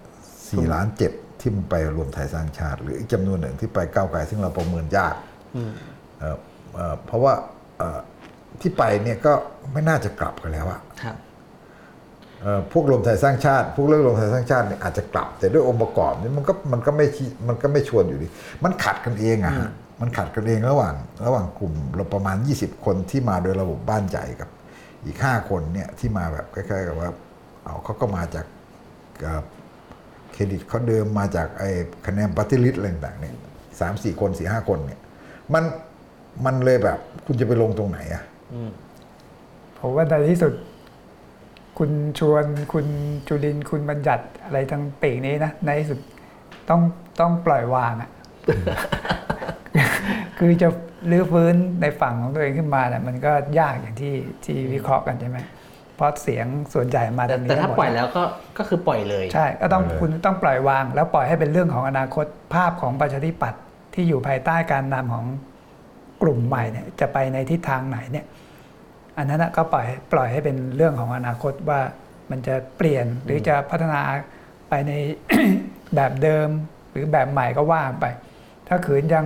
สี่ล้านเจ็ดที่มันไปรวมไทยสร้างชาติ หรืออีกจำนวนหนึ่งที่ไปก้าวไกลซึ่งเราประเมินยากเอ่อเอ่อเพราะว่าเอ่อ ที่ไปเนี่ยก็ไม่น่าจะกลับกันแล้วอะ
ครับ
เอ่อพวกรวมไทยสร้างชาติ พวกเรื่องรวมไทยสร้างชาติเนี่ยอาจจะกลับ แต่ด้วยองค์ประกอบนี่มันก็มันก็ไม่ชี้มันก็ไม่ชวนอยู่ดีมันขัดกันเองอะฮะมันขัดกันเองระหว่างระหว่างกลุ่มเราประมาณ 20 คนที่มาโดยระบบบ้านใหญ่กับอีก 5 คนเนี่ยที่มาแบบคล้ายๆกับว่าเอาเขาก็มาจากเอ่อเครดิตเขาเดิมมาจากไอ้คะแนนปฏิริษอะไรต่างๆเนี่ยสามสี่คนสี่ห้าคนเนี่ยมันมันเลยแบบคุณจะไปลงตรงไหนอะ
ผมว่าในที่สุด คุณชวนคุณจุลินทร์คุณบัญญัติอะไรทั้งปีกนี้นะ ในที่สุดต้องต้องปล่อยวางอะคือจะรื้อฟื้นในฝั่งของตัวเองขึ้นมาเนี่ยมันก็ยากอย่างที่ที่วิเคราะห์กันใช่ไหมเพราะเสียงส่วนใหญ่มา
แต่
ทางนี้
แต่ถ้า
หมด
ปล่อยแล้วก็ก็คือปล่อยเลย
ใช่ ก็ต้อง
ปล่อยเลย
คุณต้องปล่อยวาง แล้วปล่อยให้เป็นเรื่องของอนาคตภาพของประชาธิปัตย์ที่อยู่ภายใต้การนำของ กลุ่มใหม่เนี่ยจะไปในทิศทางไหนเนี่ยอันนั้นนะก็ปล่อยปล่อยให้เป็นเรื่องของอนาคตว่ามันจะเปลี่ยนหรือจะพัฒนาไปในแบบเดิมหรือแบบใหม่ก็ว่าไป ถ้าขืนยัง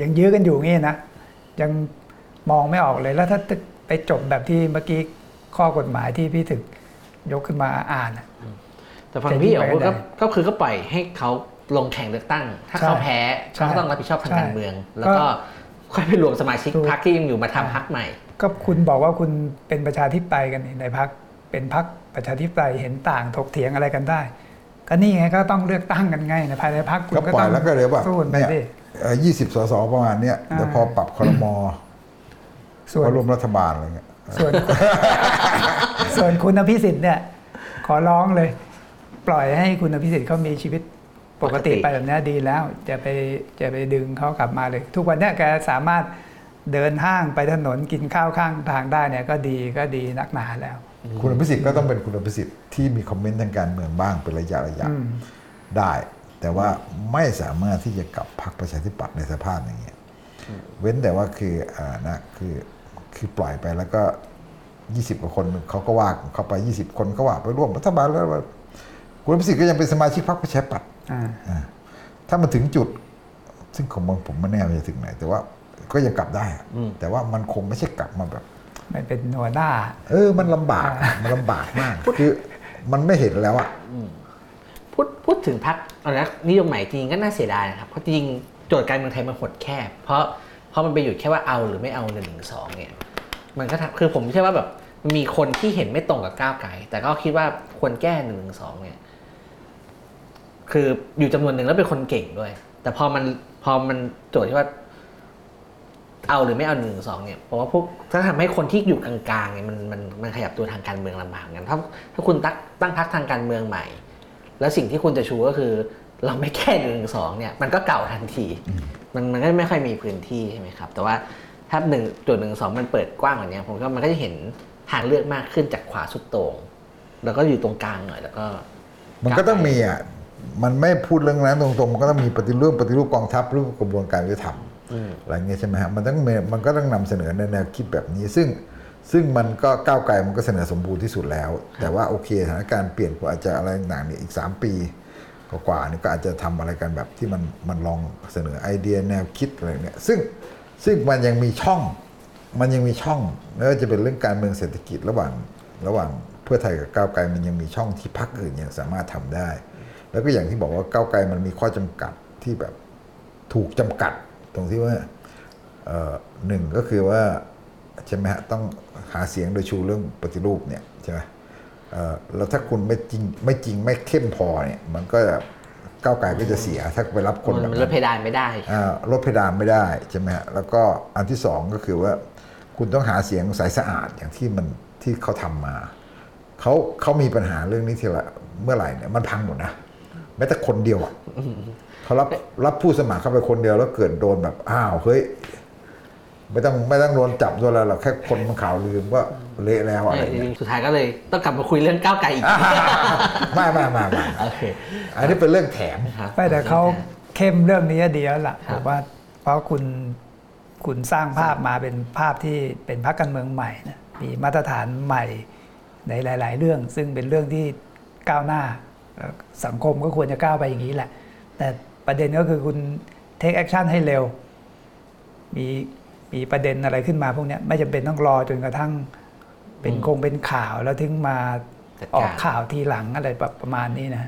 ยังยื้อกันอยู่งี้นะยังมองไม่ออกเลยแล้วถ้าไปจบแบบที่เมื่อกี้ข้อกฎหมายที่พี่ถึกยกขึ้นมาอ่านอะ
แต่ฟัง
จะ
พี่
ยิ่ง
อ๋อ
ไป
พูด
กัน
ก็
ใหญ่
ก็คือก็ปล่อยให้เขา ลงแข่งเลือกตั้ง ถ้า
ใช่
เขาแพ้
ใช่
เขาก็ต้องรับผิดชอบทาง
ใช่
การเมือง แล้วก็ค่อยไปรวมสมาชิก
ถูก
พรรคที่ยังอยู่มาทำพรรคใหม่
ก็คุณบอกว่าคุณเป็นประชาธิปไตยกันนี่ในพักเป็นพักประชาธิปไตยเห็นต่างถกเถียงอะไรกันได้ ก็นี่ไงก็ต้องเลือกตั้งกันไงในภายในพักคุณ
ก็
ก็
ปล่
ต้
อ
อยง
แล้วก็เดี๋ยวแบบ
สู้กันไป
เนี่ย
สิ
ยี่สิบสสประมาณเนี้ยเดี๋ยว
อ่า
พอปรับคอรมอ
ส่วน
พอรวมรัฐบาลอะไรเงี้ย
ส่วนส่วนคุณอภิสิทธิ์เนี่ย ขอร้องเลย ปล่อยให้คุณอภิสิทธิ์เขามีชีวิต ปกติ
ปกติ
ไปแบบนี้ดีแล้วจะไปจะไปดึงเขากลับมาเลย ทุกวันเนี้ยแกสามารถเดินห้างไปถนนกินข้าวข้างทางได้เนี่ยก็ดีก็ดีนักหนาแล้ว
คุณอภิสิทธิ์ก็ต้องเป็นคุณอภิสิทธิ์ที่มีคอมเมนต์ทางการเมืองบ้างเป็นระยะระยะ
อืม
ได้ แต่ว่าไม่สามารถที่จะกลับพรรคประชาธิปัตย์ในสภาพอย่างเงี้ยเว้นแต่ว่าคืออ่านะคือคือปล่อยไปแล้วก็ยี่สิบกว่าคนเขาก็ว่าเขาไปยี่สิบคนก็ว่าไปร่วมรัฐบาลแล้วว่า คุณอภิสิทธิ์ก็ยังเป็นสมาชิกพรรคประชาธิปัตย์
อ่า
อ่าถ้ามันถึงจุด ซึ่งของผมผมไม่แน่ว่าจะถึงไหน แต่ว่าก็ยังกลับได้อะ
อืม
แต่ว่ามันคงไม่ใช่กลับมาแบบ
ไม่เป็นหัวหน้า
เออ มันลำบากมันลำบากมากคือมันไม่เห็นแล้วอะ
พูดพูดถึงพรรคเอาละนิยมใหม่จริงๆก็น่าเสียดายนะครับเพราะจริงๆโจทย์การเมืองไทยมันหดแคบ เพราะเพราะมันไปอยู่แค่ว่าเอาหรือไม่เอาหนึ่งหนึ่งสองเนี่ยมันก็ทำคือผมเชื่อว่าแบบมันมีคนที่เห็นไม่ตรงกับก้าวไกลแต่ก็คิดว่าควรแก้หนึ่งหนึ่งสองเนี่ย คืออยู่จำนวนหนึ่งแล้วเป็นคนเก่งด้วย แต่พอมันพอมันโจทย์ที่ว่า เอาหรือไม่เอาหนึ่งสองเนี่ยเพราะว่าพวกถ้าทำให้คนที่อยู่กลางๆเนี่ยมันมันมันขยับตัวทางการเมืองลำบากเหมือนกันถ้าถ้าคุณตั้งตั้งพรรคทางการเมืองใหม่ แล้วสิ่งที่คุณจะชูก็คือ เราไม่แก้หนึ่งสองเนี่ย มันก็เก่าทันที มันมันก็ไม่ค่อยมีพื้นที่ใช่ไหมครับ แต่ว่าถ้าหนึ่งจุดหนึ่งสองมันเปิดกว้างกว่านี้ผมก็มันก็จะเห็นทางเลือกมากขึ้นจากขวาสุดโต่งแล้วก็อยู่ตรงกลางหน่อยแล้วก็
มันก็ต้องมีอะ มันไม่พูดเรื่องนั้นตรงๆ มันก็ต้องมีปฏิรูปปฏิรูปกองทัพรูปกระบวนการยุติธรรม
อืม
อะไรเงี้ยใช่ไหมฮะมันต้องมีมันก็ต้องนำเสนอในแนวคิดแบบนี้ ซึ่งซึ่งมันก็ก้าวไกลมันก็เสนอสมบูรณ์ที่สุดแล้ว แต่ว่าโอเคสถานการณ์เปลี่ยนกว่าอาจจะอะไรต่างๆเนี่ยอีก 3 ปีกว่าๆนี่ก็อาจจะทำอะไรกันแบบที่มันมันลองเสนอไอเดียแนวคิดอะไรเนี่ยซึ่งซึ่งมันยังมีช่อง มันยังมีช่องไม่ว่าจะเป็นเรื่องการเมืองเศรษฐกิจระหว่างระหว่างเพื่อไทยกับก้าวไกลมันยังมีช่องที่พรรคอื่นยังสามารถทำได้ แล้วก็อย่างที่บอกว่าก้าวไกลมันมีข้อจำกัดที่แบบถูกจำกัดตรงที่ว่าเอ่อหนึ่งก็คือว่าใช่ไหมฮะต้องหาเสียงโดยชูเรื่องปฏิรูปเนี่ยใช่ไหมเอ่อแล้วถ้าคุณไม่จริงไม่จริงไม่เข้มพอเนี่ยมันก็ก้าวไกลก็จะเสียถ้าไปรับคน
มัน
แบบ
มันล
นั้
ด
น
เพดานไม่ได้
อ่าลดเพดานไม่ได้ใช่ไหมฮะแล้วก็อันที่สองก็คือว่า คุณต้องหาเสียงใสสะอาดอย่างที่มันที่เขาทำมาเขาเขามีปัญหาเรื่องนี้ทีละเมื่อไหร่เนี่ยมันพังหมดนะ แม้แต่คนเดียวอะเขารับรับผู้สมัครเข้าไปคนเดียวแล้วเกิดโดนแบบ อ้าวเฮ้ยไม่ต้องไม่ต้องโดนจับโดนอะไรหรอกแค่คนมันข่าวลืมก็เละแล้วอะไร
จ
เงี้
ริ
ย
งๆสุดท้ายก็เลยต้องกลับมาคุยเรื่องก้าวไกลอีก
ไม่ไม่ไม่ไม่
โอเค
อันนี้เป็นเรื่องแถม
ครับ
ไม่แต่เขาเข้มเรื่องนี้ดีแล้วล่ะ
ครับ
ผมว่าเพราะคุณคุณสร้างภาพมาเป็นภาพที่เป็นพรรคการเมืองใหม่นะมีมาตรฐานใหม่ในหลาย ๆ เรื่อง ซึ่งเป็นเรื่องที่ก้าวหน้าแล้ว สังคมก็ควรจะก้าวไปอย่างนี้แหละ แต่ประเด็นก็คือคุณ take action ให้เร็ว มีมีประเด็นอะไรขึ้นมาพวกเนี้ยไม่จำเป็นต้องรอจนกระทั่งเป็น
อืม
คงเป็นข่าวแล้วถึงมา
จัดการ
ออกข่าวทีหลังอะไรแบบประมาณนี้นะ
ค